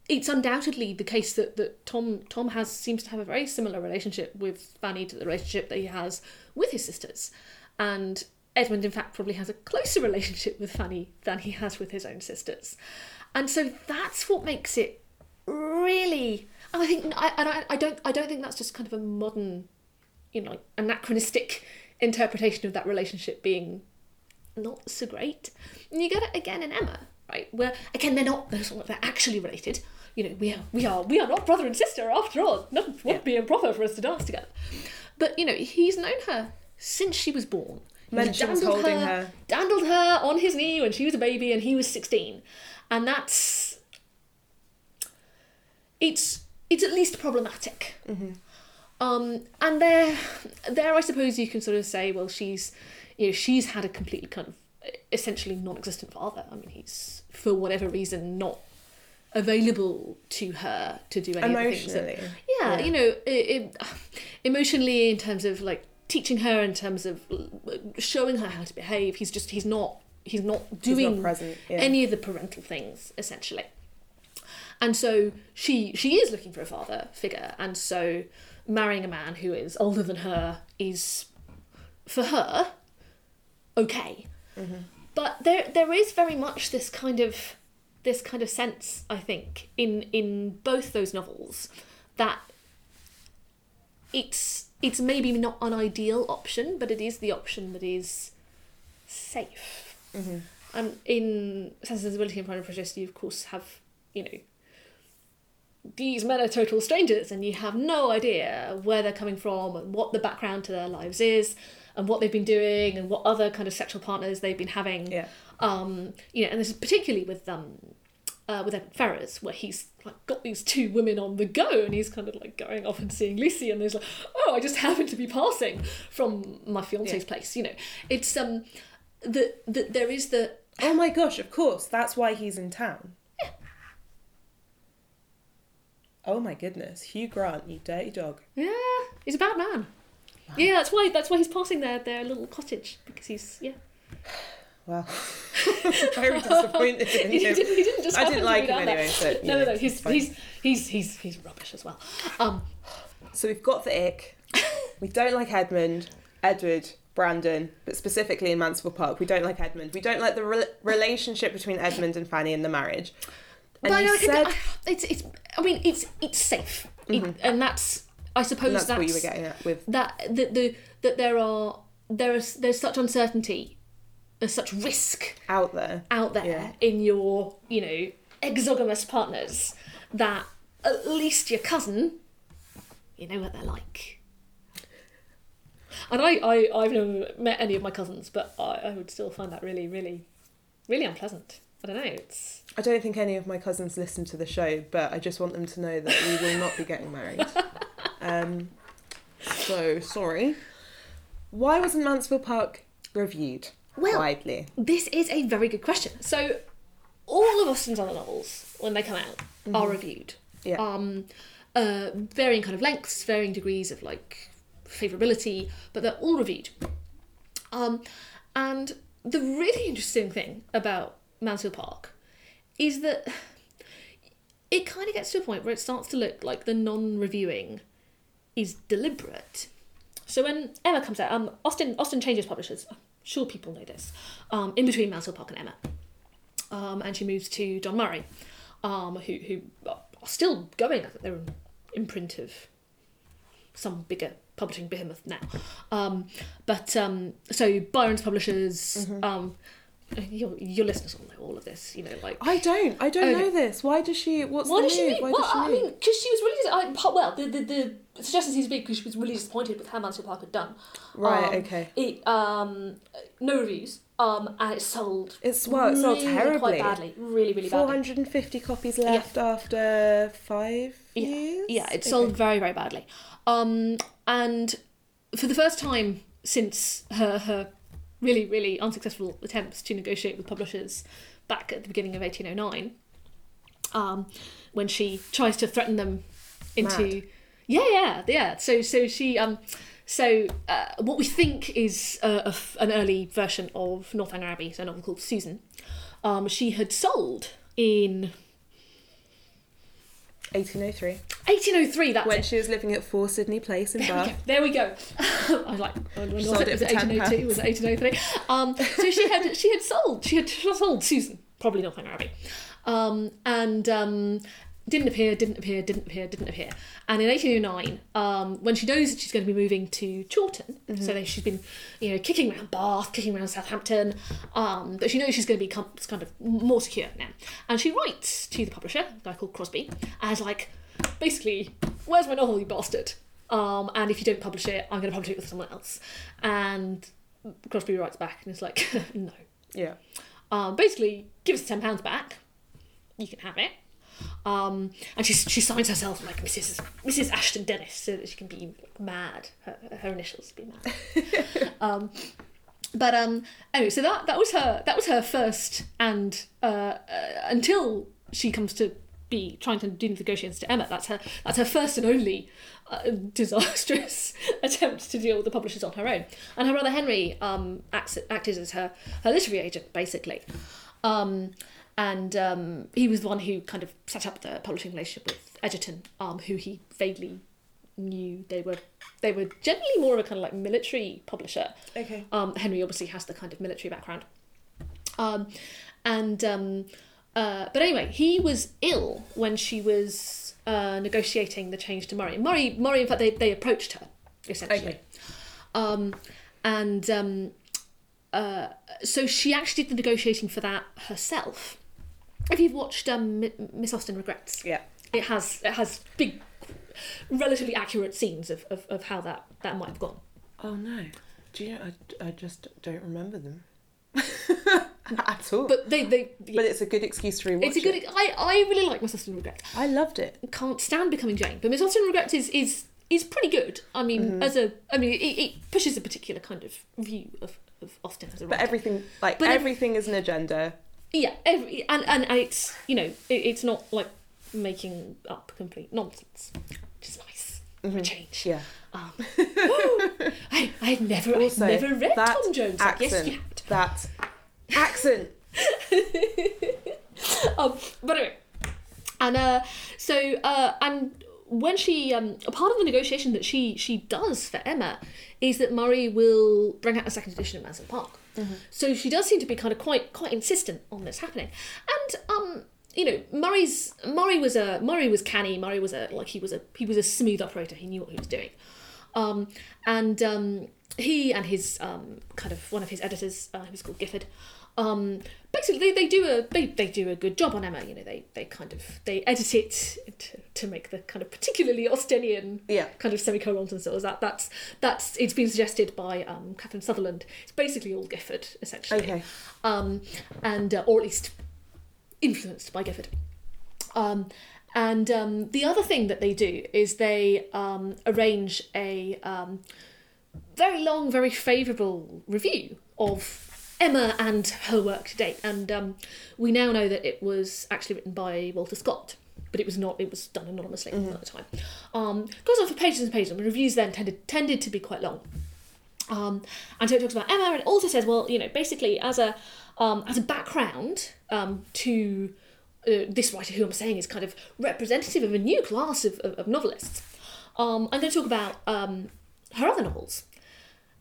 it's undoubtedly the case that, that Tom Tom has seems to have a very similar relationship with Fanny to the relationship that he has with his sisters, and Edmund in fact probably has a closer relationship with Fanny than he has with his own sisters, and so that's what makes it really. And I think I, and I, I don't I don't think that's just kind of a modern, you know, anachronistic interpretation of that relationship being not so great. And you get it again in Emma, right? Where again they're not they're, sort of- they're actually related. You know, we are we are we are not brother and sister after all. No, it won't be improper for us to dance together. But you know, he's known her since she was born. Dandled holding her. dandled her on his knee when she was a baby and he was sixteen, and that's it's it's at least problematic. Um, and there, there, I suppose you can sort of say, well, she's, you know, she's had a completely kind of essentially non-existent father. I mean, he's for whatever reason not available to her to do any of the things. that- Emotionally. yeah, Yeah. you know, it, it, emotionally in terms of like teaching her, in terms of showing her how to behave. He's just he's not he's not He's doing not present. Yeah. any of the parental things essentially and so she she is looking for a father figure and so marrying a man who is older than her is for her okay but there there is very much this kind of this kind of sense i think in in both those novels that it's it's maybe not an ideal option, but it is the option that is safe. Mm-hmm. Um, in Sense and Sensibility and Pride and Prejudice, you of course have, you know, these men are total strangers, and you have no idea where they're coming from and what the background to their lives is, and what they've been doing, and what other kind of sexual partners they've been having. Yeah. Um, you know, and this is particularly with um, uh, with Edward Ferrars, where he's like got these two women on the go, and he's kind of like going off and seeing Lucy, and there's like, oh, I just happened to be passing from my fiance's Yeah. place. You know, it's um, the the there is the Oh my gosh, of course. That's why he's in town. Oh my goodness. Hugh Grant, you dirty dog. yeah, he's a bad man. Yeah, that's why that's why he's passing their their little cottage because he's yeah. Wow. Very disappointed in he, didn't, he didn't just I didn't like him anyway, you no, no, no. He's he's he's he's he's rubbish as well. Um, So we've got the ick. We don't like Edmund, Edward, Brandon, but specifically in Mansfield Park, we don't like Edmund. We don't like the re- relationship between Edmund and Fanny in the marriage. And but you I, said, I, it's it's. I mean, it's it's safe, It- mm-hmm. and that's I suppose that's, that's what you were getting at with. that the, the that there are there is there's such uncertainty, there's such risk Out there. out there Yeah. in your you know exogamous partners that at least your cousin, you know what they're like. And I, I I've never met any of my cousins, but I, I would still find that really really really unpleasant. I don't know. It's I don't think any of my cousins listen to the show, but I just want them to know that we will not be getting married. Um, so, sorry. Why wasn't Mansfield Park reviewed Well- widely? This is a very good question. So, all of Austen's other novels, when they come out, are reviewed. Yeah. Um, uh, varying kind of lengths, varying degrees of like favorability, but they're all reviewed. Um, and the really interesting thing about Mansfield Park is that it kind of gets to a point where it starts to look like the non-reviewing is deliberate. So when Emma comes out, um, Austen Austen changes publishers. I'm sure people know this. Um, in between Mansfield Park and Emma, um, and she moves to John Murray, um, who who are still going. I think they're an imprint of some bigger publishing behemoth now. Um, but um, so Byron's publishers. Um, your, your listeners all know all of this, you know, like I don't. I don't Okay. know this. Why does she? What's why the does she move? Why Well, does she I move? mean, because she was really, I, well, the, the, the suggestion seems to be because she was really disappointed with how Mansfield Park had done. Right, Um, okay. It, um, no reviews, um, and it sold. It's well, it sold really terribly. Quite badly, really, really Four badly. hundred and fifty copies left after five Yeah, years. yeah, it Okay. sold very, very badly. Um, and for the first time since her her really, really unsuccessful attempts to negotiate with publishers back at the beginning of 1809, um, when she tries to threaten them into Mad. yeah, yeah, yeah. So, so she um. So, uh, what we think is a, a f- an early version of Northanger Abbey, so a novel called Susan, um, she had sold in 1803 1803. That's when it. she was living at Four Sydney Place in There we go. Bath. There we go. I was like, when was it? it Was it for £10. 1802? Was it 1803? Um, so she had she had sold she had sold Susan, probably Northanger Abbey, um, and um, didn't appear, didn't appear, didn't appear, didn't appear. And in 1809, um, when she knows that she's going to be moving to Chawton, so that she's been, you know, kicking around Bath, kicking around Southampton, um, but she knows she's going to be com- kind of more secure now. And she writes to the publisher, a guy called Crosby, as like, basically, where's my novel, you bastard? Um, and if you don't publish it, I'm going to publish it with someone else. And Crosby writes back and is like, no. Yeah. Um, basically, give us ten pounds back. You can have it. Um, and she she signs herself like Mrs. Mrs. Ashton Dennis so that she can be mad. Her, her initials be mad. um, but um, anyway, so that that was her that was her first and uh, uh, until she comes to be trying to do negotiations to Emma. That's her that's her first and only uh, disastrous attempt to deal with the publishers on her own. And her brother Henry um, acts, acted as her her literary agent basically. Um, and um, he was the one who kind of set up the publishing relationship with Egerton, um, who he vaguely knew they were they were generally more of a kind of like military publisher. Okay. Um, Henry obviously has the kind of military background. Um, and um, uh, but anyway, he was ill when she was uh, negotiating the change to Murray. Murray, Murray, in fact, they, they approached her essentially. Okay. Um, and um, uh, so she actually did the negotiating for that herself. If you've watched um, Miss Austen Regrets, Yeah. it has it has big, relatively accurate scenes of, of, of how that, that might have gone. Oh no. Do you know? I, I just don't remember them at all. But, But they they it's a good excuse to rewatch it's a good. it. I, I really like Miss Austen Regrets. I loved it. Can't stand becoming Jane, but Miss Austen Regrets is is is pretty good. I mean, Mm-hmm. as a I mean, it, it pushes a particular kind of view of, of Austen as a But everything, like But if- everything, is an agenda. Yeah, every, and, and it's you know it, it's not like making up complete nonsense, which is nice for a change. Mm-hmm. Yeah. Um, I I've never Also, I've never read Tom Jones. Like, yes, accent. you had. That accent. um, but anyway, and uh, so uh, and when she um, a part of the negotiation that she she does for Emma is that Murray will bring out a second edition of Mansfield Park. So she does seem to be kind of quite quite insistent on this happening, and um. You know, Murray's Murray was a Murray was canny. Murray was a like he was a he was a smooth operator. He knew what he was doing, um, and um, he and his um, kind of one of his editors, uh, was called Gifford, um, basically they, they do a they, they do a good job on Emma. You know, they they kind of they edit it to, to make the kind of particularly Austenian Yeah. kind of semicolons and so that that's that's it's been suggested by um, Kathryn Sutherland. It's basically all Gifford essentially, Okay. um, and uh, or at least influenced by Gifford. Um, and um, the other thing that they do is they um, arrange a um, very long, very favourable review of Emma and her work to date. And um, we now know that it was actually written by Walter Scott, but it was not. It was done anonymously at the time. Um, goes on for pages and pages, and the reviews then tended tended to be quite long. Um, and so it talks about Emma, and also says, well, you know, basically as a um, as a background um, to uh, this writer, who I'm saying is kind of representative of a new class of, of, of novelists. Um, I'm going to talk about um, her other novels,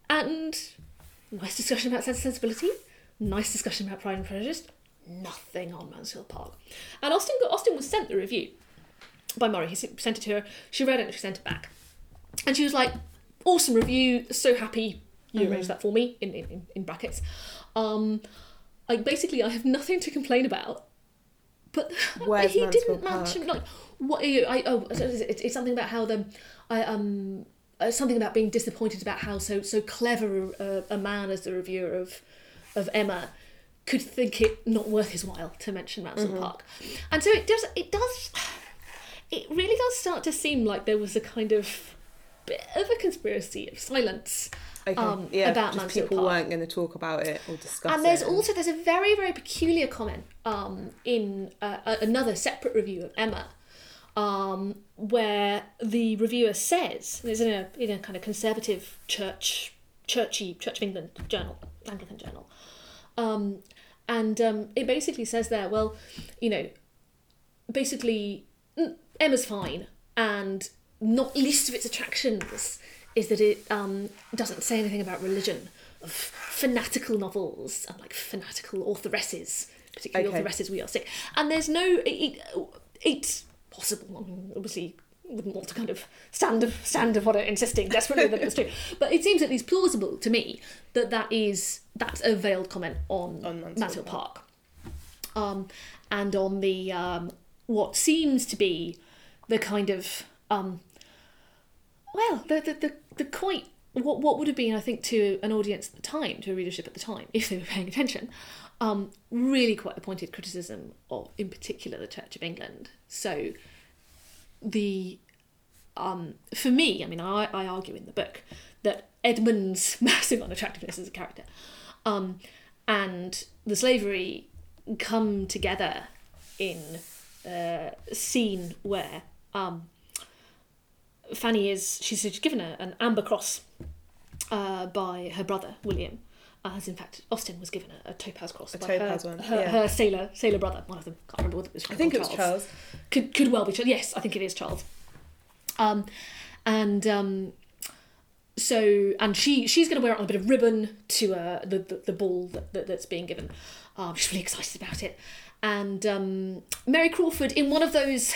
and nice discussion about Sense and Sensibility, nice discussion about Pride and Prejudice, nothing on Mansfield Park. And Austen Austen was sent the review by Murray. He sent it to her. She read it and she sent it back. And she was like, awesome review, so happy you arranged that for me, in, in, in brackets. Um, like, basically, I have nothing to complain about. But Where's he Mansfield didn't mention, like, what, are you, I, oh, it's, it's something about how the, I, um, uh, something about being disappointed about how so so clever a, a man as the reviewer of of Emma could think it not worth his while to mention Mansfield Park, and so it does it does it really does start to seem like there was a kind of bit of a conspiracy of silence Okay. um, yeah. about just Mansfield people Park. weren't going to talk about it or discuss it. And there's it. also there's a very very peculiar comment um, in uh, another separate review of Emma, um, where the reviewer says it's in a in a kind of conservative church churchy Church of England journal Anglican journal, um, and um, it basically says there well, you know, basically mm, Emma's fine and not least of its attractions is that it um, doesn't say anything about religion of fanatical novels and like fanatical authoresses particularly Okay. authoresses we are sick and there's no it, it, possible. I mean, obviously wouldn't want to kind of stand stand upon it insisting desperately that it's true. But it seems at least plausible to me that that is that's a veiled comment on, On Mansfield Mansfield Park. Um, and on the um, what seems to be the kind of um, well the, the the the quite what what would have been I think to an audience at the time to a readership at the time if they were paying attention um, really quite a pointed criticism of in particular the Church of England. So the um, for me I mean I, I argue in the book that Edmund's massive unattractiveness as a character um, and the slavery come together in a scene where um, Fanny is she's she's given a, an amber cross uh, by her brother William, as in fact Austen was given a, a topaz cross A by topaz her, one, her, yeah. her sailor sailor brother, one of them. Can't remember whether it was. I think it was Charles. Could could well be Charles. Yes, I think it is Charles. Um, and um, so and she she's going to wear it on a bit of ribbon to uh, the, the the ball that, that that's being given. Um, she's really excited about it, and um, Mary Crawford in one of those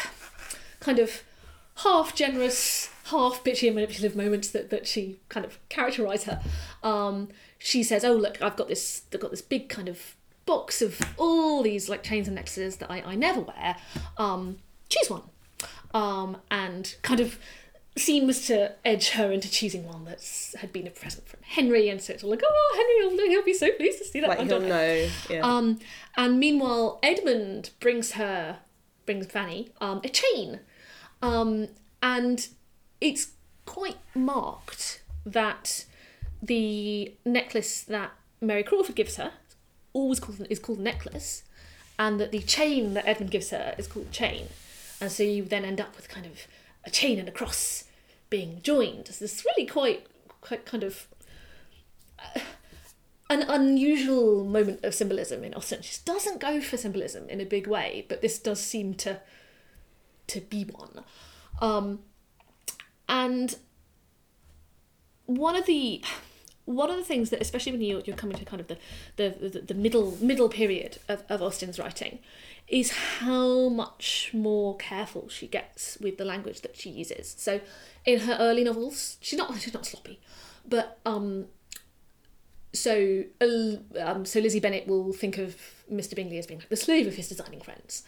kind of half generous, half bitchy and manipulative moments that, that she kind of characterise her. Um, she says, "Oh look, I've got this. I've got this big kind of box of all these like chains and necklaces that I, I never wear. Um, choose one." Um, and kind of seems to edge her into choosing one that's had been a present from Henry, and so it's all like, "Oh, Henry, will he'll be so pleased to see that." Like one, he'll don't know. Yeah. Um, and meanwhile, Edmund brings her, brings Fanny, um, a chain. Um, and it's quite marked that the necklace that Mary Crawford gives her always called, is called necklace, and that the chain that Edmund gives her is called chain. And so you then end up with kind of a chain and a cross being joined. So this really quite, quite kind of an unusual moment of symbolism in Austen. She doesn't go for symbolism in a big way, but this does seem to to be one. Um, and one of the one of the things that, especially when you're, you're coming to kind of the, the, the, the middle middle period of, of Austen's writing, is how much more careful she gets with the language that she uses. So, in her early novels, she's not she's not sloppy, but um, so um, so Lizzie Bennet will think of Mr. Bingley as being like the slave of his designing friends,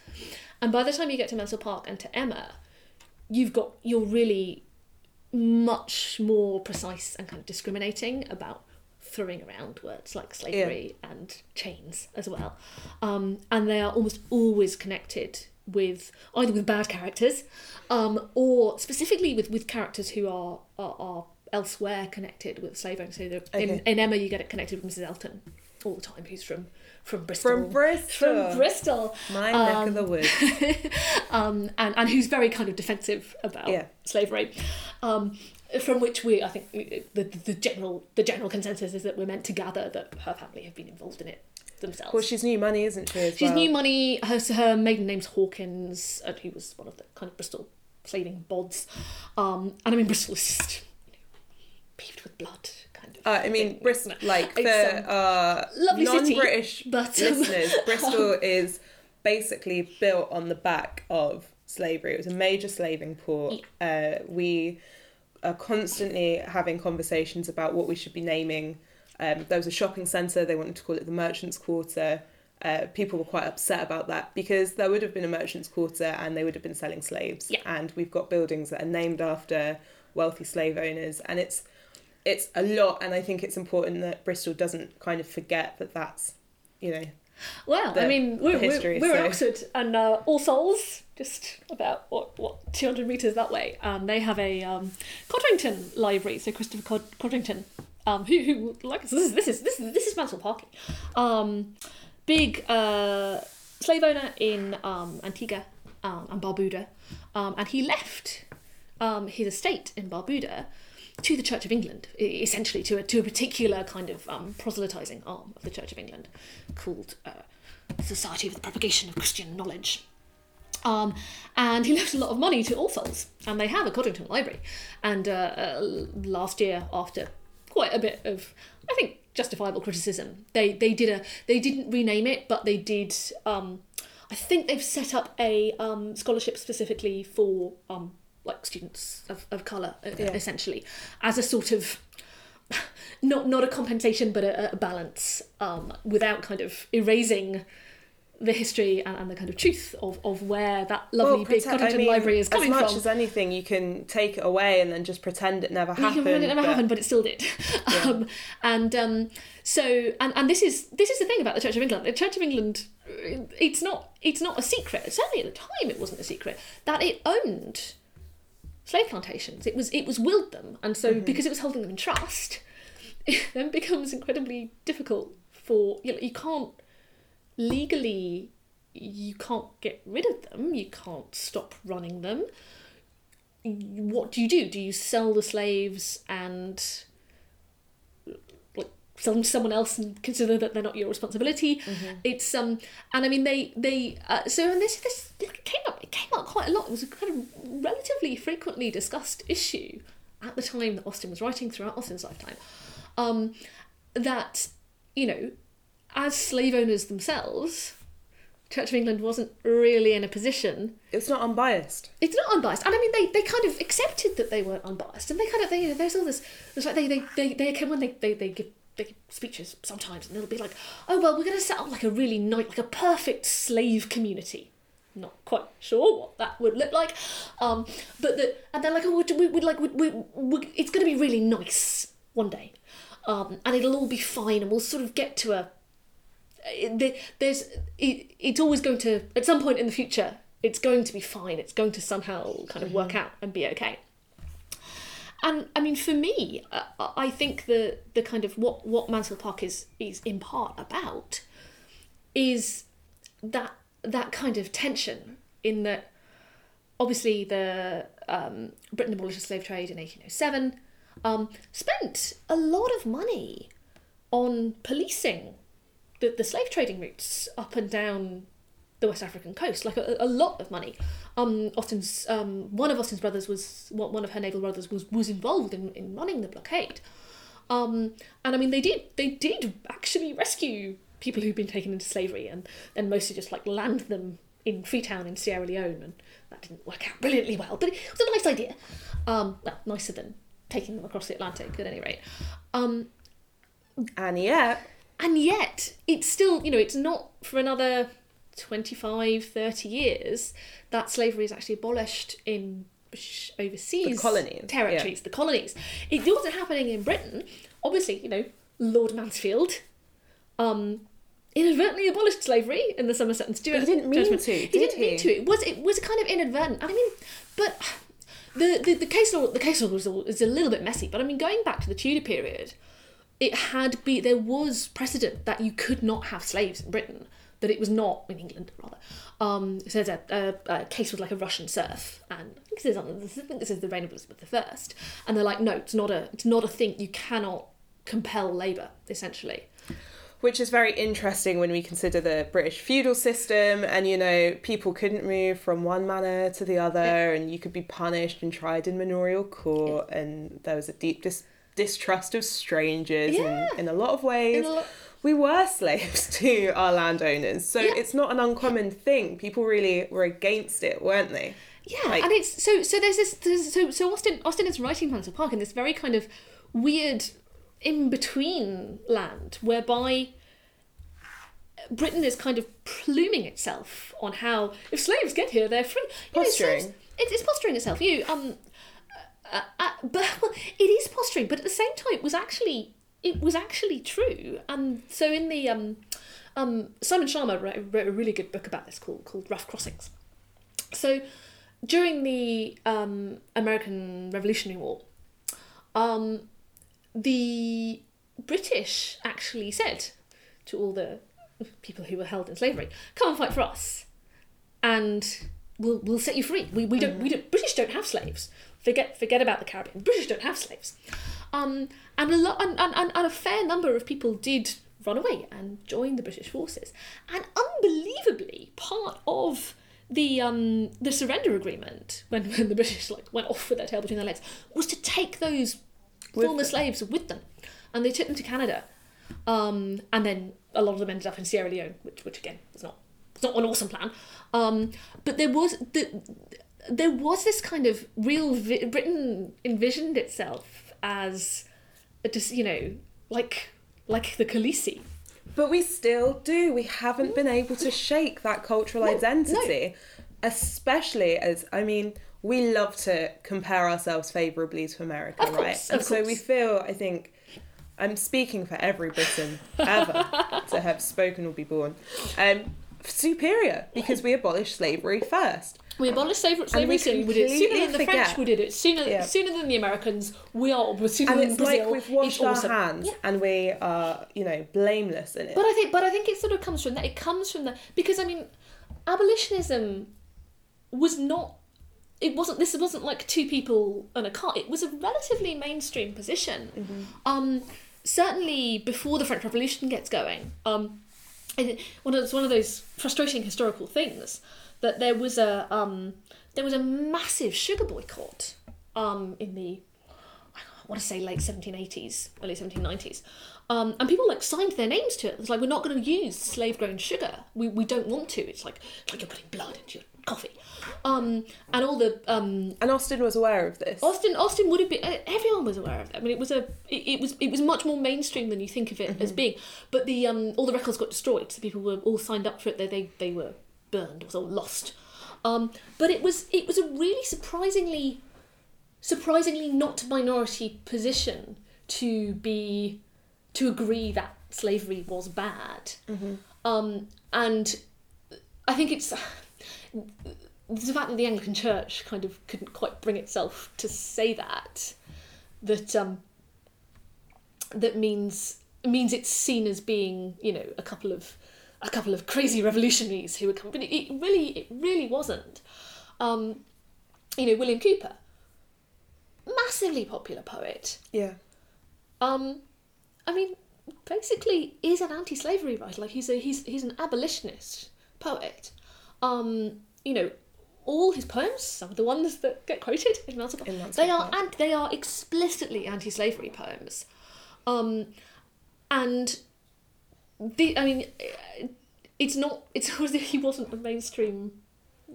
and by the time you get to Mansfield Park and to Emma, you've got you're really much more precise and kind of discriminating about throwing around words like slavery and chains as well, um, and they are almost always connected with either with bad characters, um, or specifically with with characters who are are, are elsewhere connected with slave owners. So the- in, Okay. in Emma, you get it connected with Mrs. Elton all the time, who's from from Bristol. From Bristol. From Bristol. My neck of the woods. um, and, and who's very kind of defensive about Yeah. slavery. Um, from which we, I think, the, the general the general consensus is that we're meant to gather that her family have been involved in it themselves. Well, she's new money, isn't she? She's well? new money. Her her maiden name's Hawkins, and he was one of the kind of Bristol slaving bods. Um, and I mean, Bristol is just you know, paved with blood, kind of. Uh, I mean, Bristol, like for uh, lovely non-British but, um, listeners, Bristol is basically built on the back of slavery. It was a major slaving port. Uh, we are constantly having conversations about what we should be naming. Um, there was a shopping centre. They wanted to call it the Merchants' Quarter. Uh, people were quite upset about that because there would have been a merchants' quarter and they would have been selling slaves. Yeah. And we've got buildings that are named after wealthy slave owners, and it's it's a lot. And I think it's important that Bristol doesn't kind of forget that that's, you know, Well, I mean, we're, history, we're, we're in Oxford, and uh, All Souls, just about what what two hundred meters that way. Um, they have a um, Codrington library. So Christopher Cod- Codrington, um, who who like this is this is this is this is Mansfield Parking, um, big uh, slave owner in um, Antigua um, and Barbuda, um, and he left um, his estate in Barbuda to the Church of England, essentially to a, to a particular kind of um, proselytizing arm of the Church of England called uh, Society for the Propagation of Christian Knowledge. Um, and he left a lot of money to All Souls, and they have a Codrington Library. And uh, uh, last year, after quite a bit of, I think, justifiable criticism, they they did a they didn't rename it, but they did. Um, I think they've set up a um, scholarship specifically for um, like students of, of colour, uh, Yeah. essentially, as a sort of not not a compensation but a, a balance um, without kind of erasing the history and, and the kind of truth of, of where that lovely big pretend- Codrington I mean, library is coming from. as much from. as anything, you can take it away and then just pretend it never you happened. can pretend it never but- happened, but it still did. Um, and um, so, and, and this is this is the thing about the Church of England. The Church of England, it's not it's not a secret. Certainly at the time, it wasn't a secret that it owned slave plantations. It was it was willed them, and so mm-hmm. because it was holding them in trust, it then becomes incredibly difficult for you. Know, you can't legally you can't get rid of them. You can't stop running them what do you do? Do you sell the slaves and like sell them to someone else and consider that they're not your responsibility? It's um, and I mean they they uh, so and this this came up it came up quite a lot. It was a kind of relatively frequently discussed issue at the time that Austen was writing throughout Austen's lifetime. Um, that you know, as slave owners themselves, Church of England wasn't really in a position It's not unbiased. it's not unbiased, and I mean they, they kind of accepted that they weren't unbiased, and they kind of they, you know, there's all this It's like they they they, they when they, they they give give speeches sometimes, and it'll be like, oh well, we're going to set up like a really nice like a perfect slave community. Not quite sure what that would look like, um, but the and they're like, oh, we would like we, we, we, it's going to be really nice one day, um, and it'll all be fine, and we'll sort of get to a it- there's it, it's always going to at some point in the future it's going to be fine it's going to somehow kind of work out and be okay and i mean for me uh, i think the the kind of what what mansfield park is is in part about is that that kind of tension in that obviously the um, britain abolished the slave trade in 1807 um, spent a lot of money on policing the, the slave trading routes up and down the West African coast, like a, a lot of money. Um, Austen's um, one of Austen's brothers was one one of her naval brothers was was involved in, in running the blockade. Um, and I mean, they did they did actually rescue people who'd been taken into slavery, and then mostly just like land them in Freetown in Sierra Leone, and that didn't work out brilliantly well, but it was a nice idea. Um, well, nicer than taking them across the Atlantic, at any rate. Um, And yet, and yet it's still you know it's not for another 25 30 years that slavery is actually abolished in overseas The colonies, territories the colonies. It wasn't happening in britain. Obviously you know lord mansfield um inadvertently abolished slavery in the somerset and stuart he didn't mean judgment. to, he did didn't mean to. It was it was kind of inadvertent. I mean but the, the, the case law the case law was is a little bit messy but i mean going back to the tudor period it had be there was precedent that you could not have slaves in Britain. That it was not in England rather. Um, so there's a, a, a case with like a Russian serf, and I think this is I think this is the reign of Elizabeth I, and they're like, no, it's not a it's not a thing. You cannot compel labour essentially. which is very interesting when we consider the British feudal system, and you know, people couldn't move from one manor to the other, and you could be punished and tried in manorial court, and there was a deep dis- distrust of strangers Yeah. in, in a lot of ways. In a lo- we were slaves to our landowners, so Yeah. it's not an uncommon thing. People really were against it, weren't they? Yeah, Like- and it's so so there's this there's, so so Austen Austen is writing Mansfield Park in this very kind of weird in between land whereby Britain is kind of pluming itself on how if slaves get here they're free. You know, Posturing. slaves- it's, it's posturing itself. You um, uh, uh, but well, it is posturing, but at the same time, it was actually it was actually true. And so in the um, um, Simon Schama wrote, wrote a really good book about this called called Rough Crossings. So during the um, American Revolutionary War, um, the British actually said to all the people who were held in slavery, "Come and fight for us, and we'll we'll set you free. We, we don't we don't British don't have slaves. Forget forget about the Caribbean. British don't have slaves." Um, and a lot and, and, and a fair number of people did run away and join the British forces. And unbelievably, part of the um the surrender agreement when, when the British like went off with their tail between their legs was to take those With former them. slaves with them, and they took them to Canada, um, and then a lot of them ended up in Sierra Leone, which which again was not it's not an awesome plan, um, but there was the there was this kind of real vi- Britain envisioned itself as a just you know like like the Khaleesi. But we still do. We haven't been able to shake that cultural No, no. identity, especially as I mean, we love to compare ourselves favourably to America, Of right? course, and of so we feel. I think I'm speaking for every Briton ever to have spoken or be born. Um, superior because we abolished slavery first. We abolished slavery, slavery sooner. We did it sooner than the French. We did it sooner Yeah. sooner than the Americans. We are sooner And than it's Brazil. like we've washed our awesome. hands Yeah. and we are, you know, blameless in it. But I think, but I think it sort of comes from that. It comes from the because I mean, abolitionism was not. It wasn't. This wasn't like two people and a car. It was a relatively mainstream position. Um, certainly before the French Revolution gets going. Um, and one of it's one of those frustrating historical things that there was a um, there was a massive sugar boycott um, in the I want to say late 1780s, early 1790s, Um, and people like signed their names to it. It's like we're not going to use slave grown sugar. We, we don't want to. It's like it's like you're putting blood into your coffee. Um, and all the um, And Austen was aware of this. Austen Austen would have been everyone was aware of that. I mean it was a it, it was it was much more mainstream than you think of it as being. But the um all the records got destroyed, so people were all signed up for it. They they, they were burned, it was all lost. Um but it was it was a really surprisingly surprisingly not minority position to be to agree that slavery was bad. Um and I think it's the fact that the Anglican Church kind of couldn't quite bring itself to say that that um that means means it's seen as being you know a couple of a couple of crazy revolutionaries who were coming but it, it really it really wasn't. Um you know William Cowper massively popular poet. Yeah. um I mean basically is an anti-slavery writer like he's a he's he's an abolitionist poet. Um you know all his poems some of the ones that get quoted in Mansfield In Park, Mansfield they are and they are explicitly anti-slavery poems. Um and the I mean it's not it's not as if he wasn't a mainstream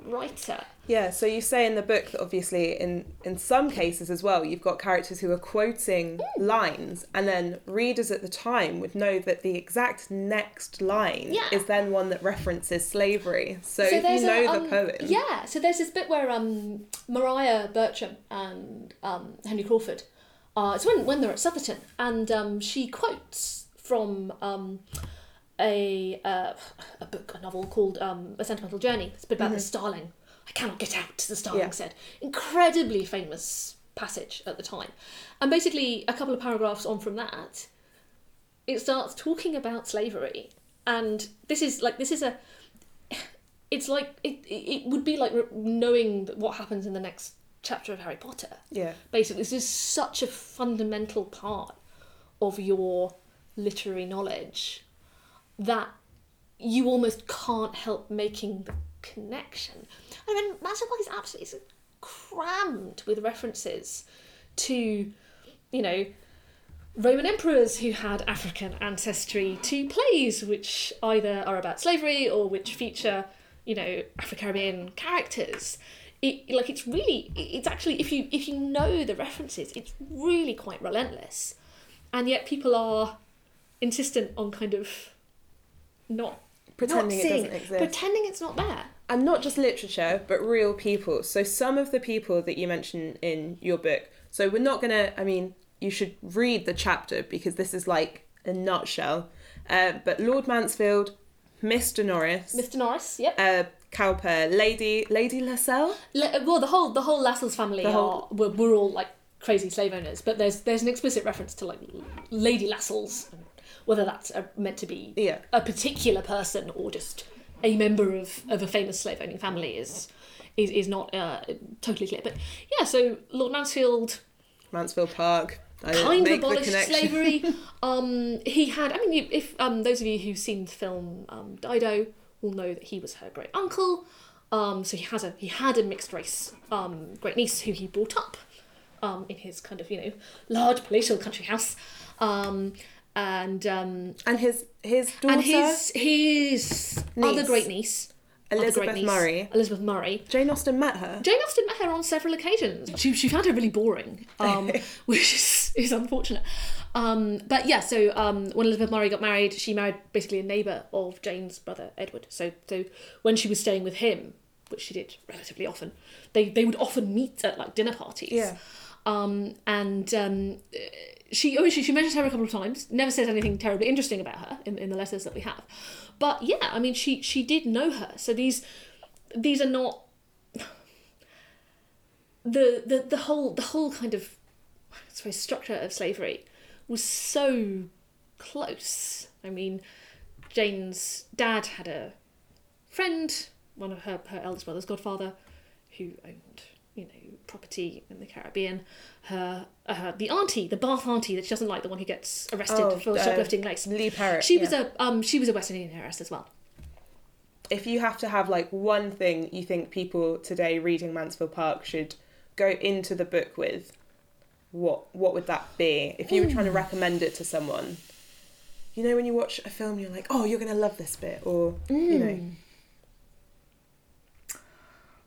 writer Yeah, so you say in the book that obviously in in some cases as well, you've got characters who are quoting Hmm. lines, and then readers at the time would know that the exact next line Yeah. is then one that references slavery. So, So if you know a, the um, poem, Yeah, so there's this bit where um, Maria Bertram and um, Henry Crawford, uh, it's when, when they're at Sotherton, and um, she quotes from um, a, uh, a book, a novel called um, A Sentimental Journey. It's a bit about the starling. I cannot get out, the starling Yeah. said. Incredibly famous passage at the time. And basically, a couple of paragraphs on from that, it starts talking about slavery. And this is like, this is a, it's like it, it it would be like knowing what happens in the next chapter of Harry Potter. yeah, Basically, this is such a fundamental part of your literary knowledge that you almost can't help making the connection. I mean, Park is absolutely crammed with references to, you know, Roman emperors who had African ancestry to plays which either are about slavery or which feature, you know, Afro-Caribbean characters. It like it's really it's actually if you if you know the references, it's really quite relentless. And yet people are insistent on kind of not pretending not it doesn't exist. Pretending it's not there. and not just literature, but real people. So some of the people that you mention in your book. So we're not gonna. I mean, you should read the chapter because this is like a nutshell. Uh, but Lord Mansfield, Mr. Norris, Mr. Norris, yep. uh, Cowper, Lady Lady Lascelles. Le- well, the whole the whole Lascelles family The whole- are were, were all like crazy slave owners, but there's there's an explicit reference to like Lady Lascelles, whether that's uh meant to be Yeah. a particular person or just a member of, of a famous slave owning family is is, is not uh, totally clear. But yeah, so Lord Mansfield Mansfield Park. I kind of abolished slavery. um, he had, I mean, if um, those of you who've seen the film um, Dido will know that he was her great uncle. Um, so he has a he had a mixed race um, great niece who he brought up um, in his kind of you know large palatial country house, um, and um, And his his daughter and his his other great niece Elizabeth great niece, Murray. Elizabeth Murray, Jane Austen met her. Jane Austen met her on several occasions. She, she found her really boring, um, which is, is unfortunate. Um, but yeah, so um, when Elizabeth Murray got married, she married basically a neighbour of Jane's brother Edward. So so when she was staying with him, which she did relatively often, they they would often meet at like dinner parties. Yeah. Um, and um, she, oh, she she mentions her a couple of times. Never says anything terribly interesting about her in, in the letters that we have. But yeah, I mean, she she did know her. So these these are not the the the whole the whole kind of structure of slavery was so close. I mean, Jane's dad had a friend, one of her her eldest brother's godfather, who property in the Caribbean. Her uh, the auntie, the Bath auntie that she doesn't like, the one who gets arrested Oh, for uh, shoplifting lace. Leigh-Perrot. She yeah. was a um she was a West Indian heiress as well. if you have to have like one thing you think people today reading Mansfield Park should go into the book with, what what would that be? If you were trying to recommend it to someone, you know when you watch a film you're like, oh, you're gonna love this bit, or you know,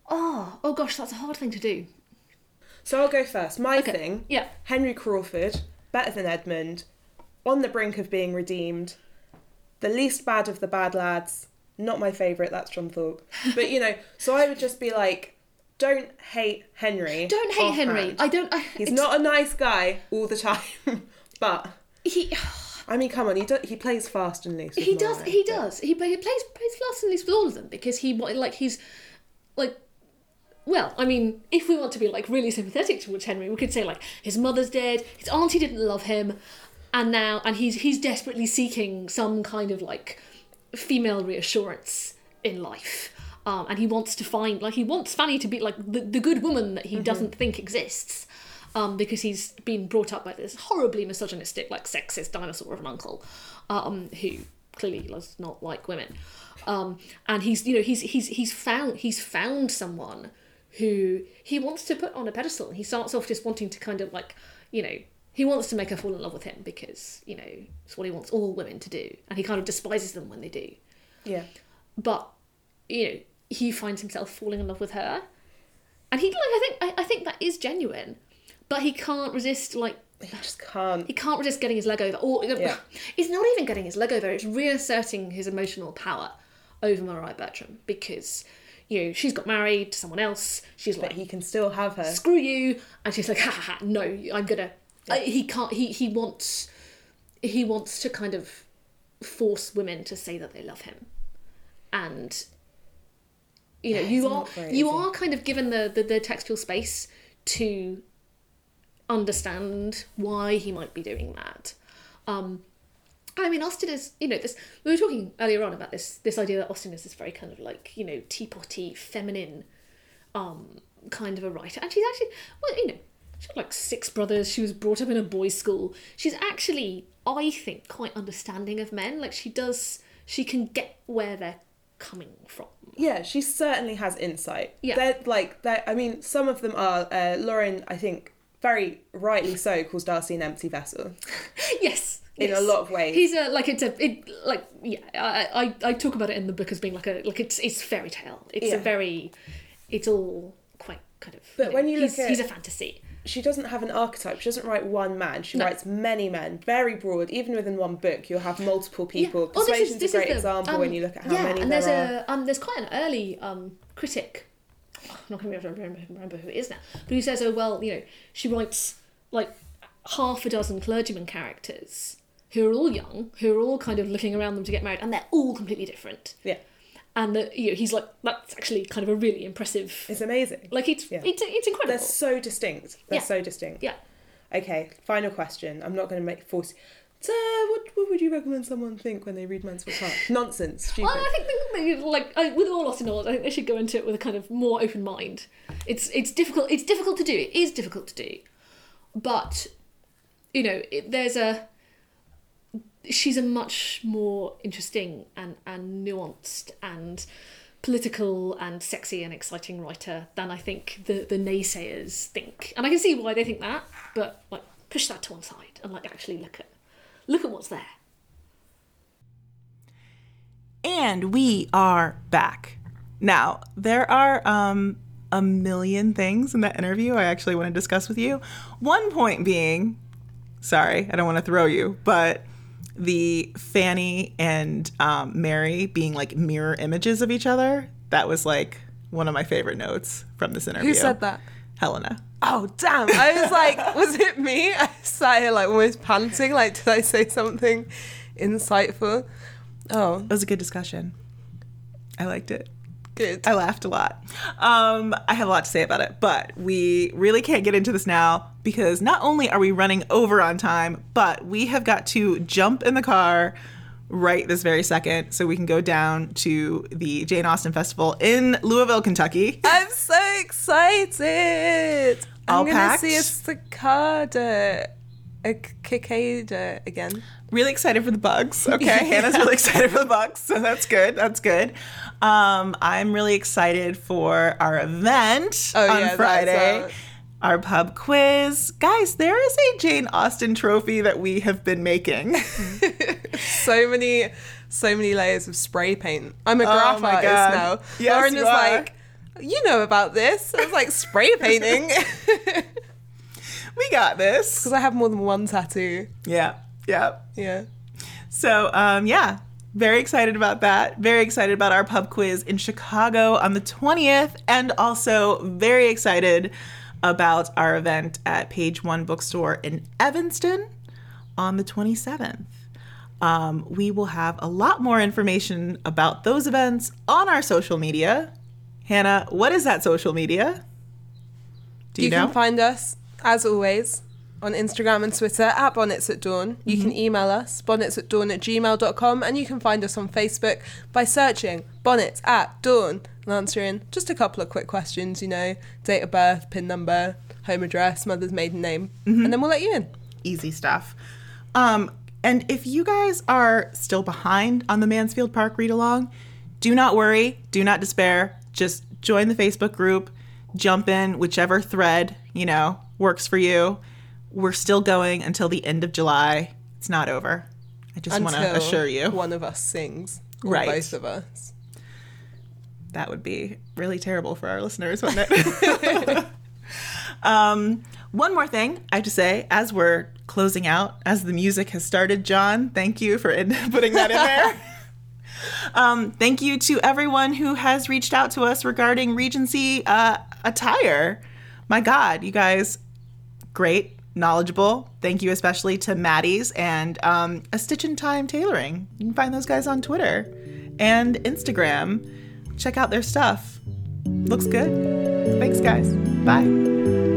Oh, oh gosh, that's a hard thing to do. So I'll go first. My Okay. thing, Yeah. Henry Crawford, better than Edmund, on the brink of being redeemed, the least bad of the bad lads. Not my favourite, that's John Thorpe. But you know, so I would just be like, don't hate Henry. Don't hate Henry. offhand. I don't. I, He's not a nice guy all the time, but He I mean, come on, he do, he plays fast and loose. with he does. He but- does. He he plays plays fast and loose with all of them because he like he's like. Well, I mean, if we want to be like really sympathetic towards Henry, we could say like his mother's dead, his auntie didn't love him, and now and he's he's desperately seeking some kind of like female reassurance in life. Um, and he wants to find like he wants Fanny to be like the, the good woman that he doesn't think exists. Um, because he's been brought up by this horribly misogynistic, like sexist dinosaur of an uncle, um, who clearly does not like women. Um, and he's you know he's he's he's found he's found someone who he wants to put on a pedestal. He starts off just wanting to kind of like you know he wants to make her fall in love with him because you know it's what he wants all women to do, and he kind of despises them when they do Yeah. but you know he finds himself falling in love with her and he like i think I, I think that is genuine but he can't resist like He just can't. he can't resist getting his leg over or Yeah. it's not even getting his leg over it's reasserting his emotional power over maria bertram because you know she's got married to someone else. She's But like he can still have her. screw you. And she's like ha ha ha no i'm gonna I, he can't he he wants he wants to kind of force women to say that they love him. And you know Yeah, you are very you are kind of given the, the the textual space to understand why he might be doing that. Um I mean, Austen is, you know, this. We were talking earlier on about this this idea that Austen is this very kind of like, you know, teapotty, feminine, um, kind of a writer, and she's actually, well, you know, she had like six brothers. She was brought up in a boys' school. She's actually, I think, quite understanding of men. Like she does, she can get where they're coming from. Yeah, she certainly has insight. Yeah. They're like they're, I mean, some of them are uh, Lauren, I think, very rightly so, calls Darcy an empty vessel. yes. In yes. a lot of ways. he's a like it's a it like yeah. I, I I talk about it in the book as being like a like it's it's fairy tale. It's Yeah. a very, it's all quite kind of. But when you look he's, at- he's a fantasy. She doesn't have an archetype. She doesn't write one man. She No. writes many men, very broad. Even within one book, you'll have multiple people. Oh, this is- Persuasion's this a is great the, example um, when you look at how yeah, many and there there's are. a um, there's quite an early um, critic. I'm not going to be able to remember, remember who it is now, but who says, "Oh well, you know, she writes like half a dozen clergyman characters who are all young, who are all kind of looking around them to get married, and they're all completely different." Yeah, And that you know, he's like, that's actually kind of a really impressive. it's amazing. Like it's Yeah. it's it's incredible. They're so distinct. They're Yeah. so distinct. Yeah. Okay, final question. I'm not going to make force. So, what, what would you recommend someone think when they read Mansfield Park? Nonsense. Stupid. Well, I think they, like I, with all lost in all, I think they should go into it with a kind of more open mind. It's it's difficult. It's difficult to do. It is difficult to do, but you know, it, there's a. She's a much more interesting and and nuanced and political and sexy and exciting writer than I think the the naysayers think, and I can see why they think that. But like, push that to one side and like actually look at look at what's there. And we are back. Now, there are um, a million things in that interview I actually want to discuss with you. One point being, sorry, I don't want to throw you, but the Fanny and um, Mary being like mirror images of each other. That was like one of my favorite notes from this interview. Who said that? Helena. Oh damn! I was like, was it me? I sat here like almost panting. Like, did I say something insightful? Oh, It was a good discussion. I liked it. good. I laughed a lot. Um, I have a lot to say about it, but we really can't get into this now because not only are we running over on time, but we have got to jump in the car right this very second so we can go down to the Jane Austen Festival in Louisville, Kentucky. I'm so excited. All I'm gonna see a cicada, a cicada again. Really excited for the bugs. Okay, Hannah's really excited for the bugs, so that's good. That's good. Um, I'm really excited for our event Oh, on yeah, Friday. our pub quiz. Guys, there is a Jane Austen trophy that we have been making. so many, so many layers of spray paint. I'm a Oh graph my artist now. Yes, Lauren is like, you know about this. I was like, spray painting. we got this. Because I have more than one tattoo. Yeah, yeah. Yeah. So, um, yeah, very excited about that. Very excited about our pub quiz in Chicago on the 20th, and also very excited about our event at Page One Bookstore in Evanston on the 27th. Um, we will have a lot more information about those events on our social media. Hannah, what is that social media? Do you, You, know? can find us, as always, on Instagram and Twitter at Bonnets at Dawn. You Mm-hmm. can email us, bonnets at dawn at gmail.com, and you can find us on Facebook by searching Bonnets at Dawn and answering just a couple of quick questions, you know, date of birth, PIN number, home address, mother's maiden name, Mm-hmm. and then we'll let you in. easy stuff. Um, and if you guys are still behind on the Mansfield Park read along, do not worry, do not despair. Just join the Facebook group, jump in whichever thread, you know, works for you. We're still going until the end of July. It's not over. I just want to assure you. one of us sings, or Right. both of us. That would be really terrible for our listeners, wouldn't it? um, one more thing I have to say as we're closing out, as the music has started, John, thank you for in- putting that in there. Um, thank you to everyone who has reached out to us regarding Regency uh, attire. My God, you guys, great, knowledgeable. Thank you especially to Maddie's and um, A Stitch in Time Tailoring. You can find those guys on Twitter and Instagram. Check out their stuff. Looks good. Thanks, guys. Bye.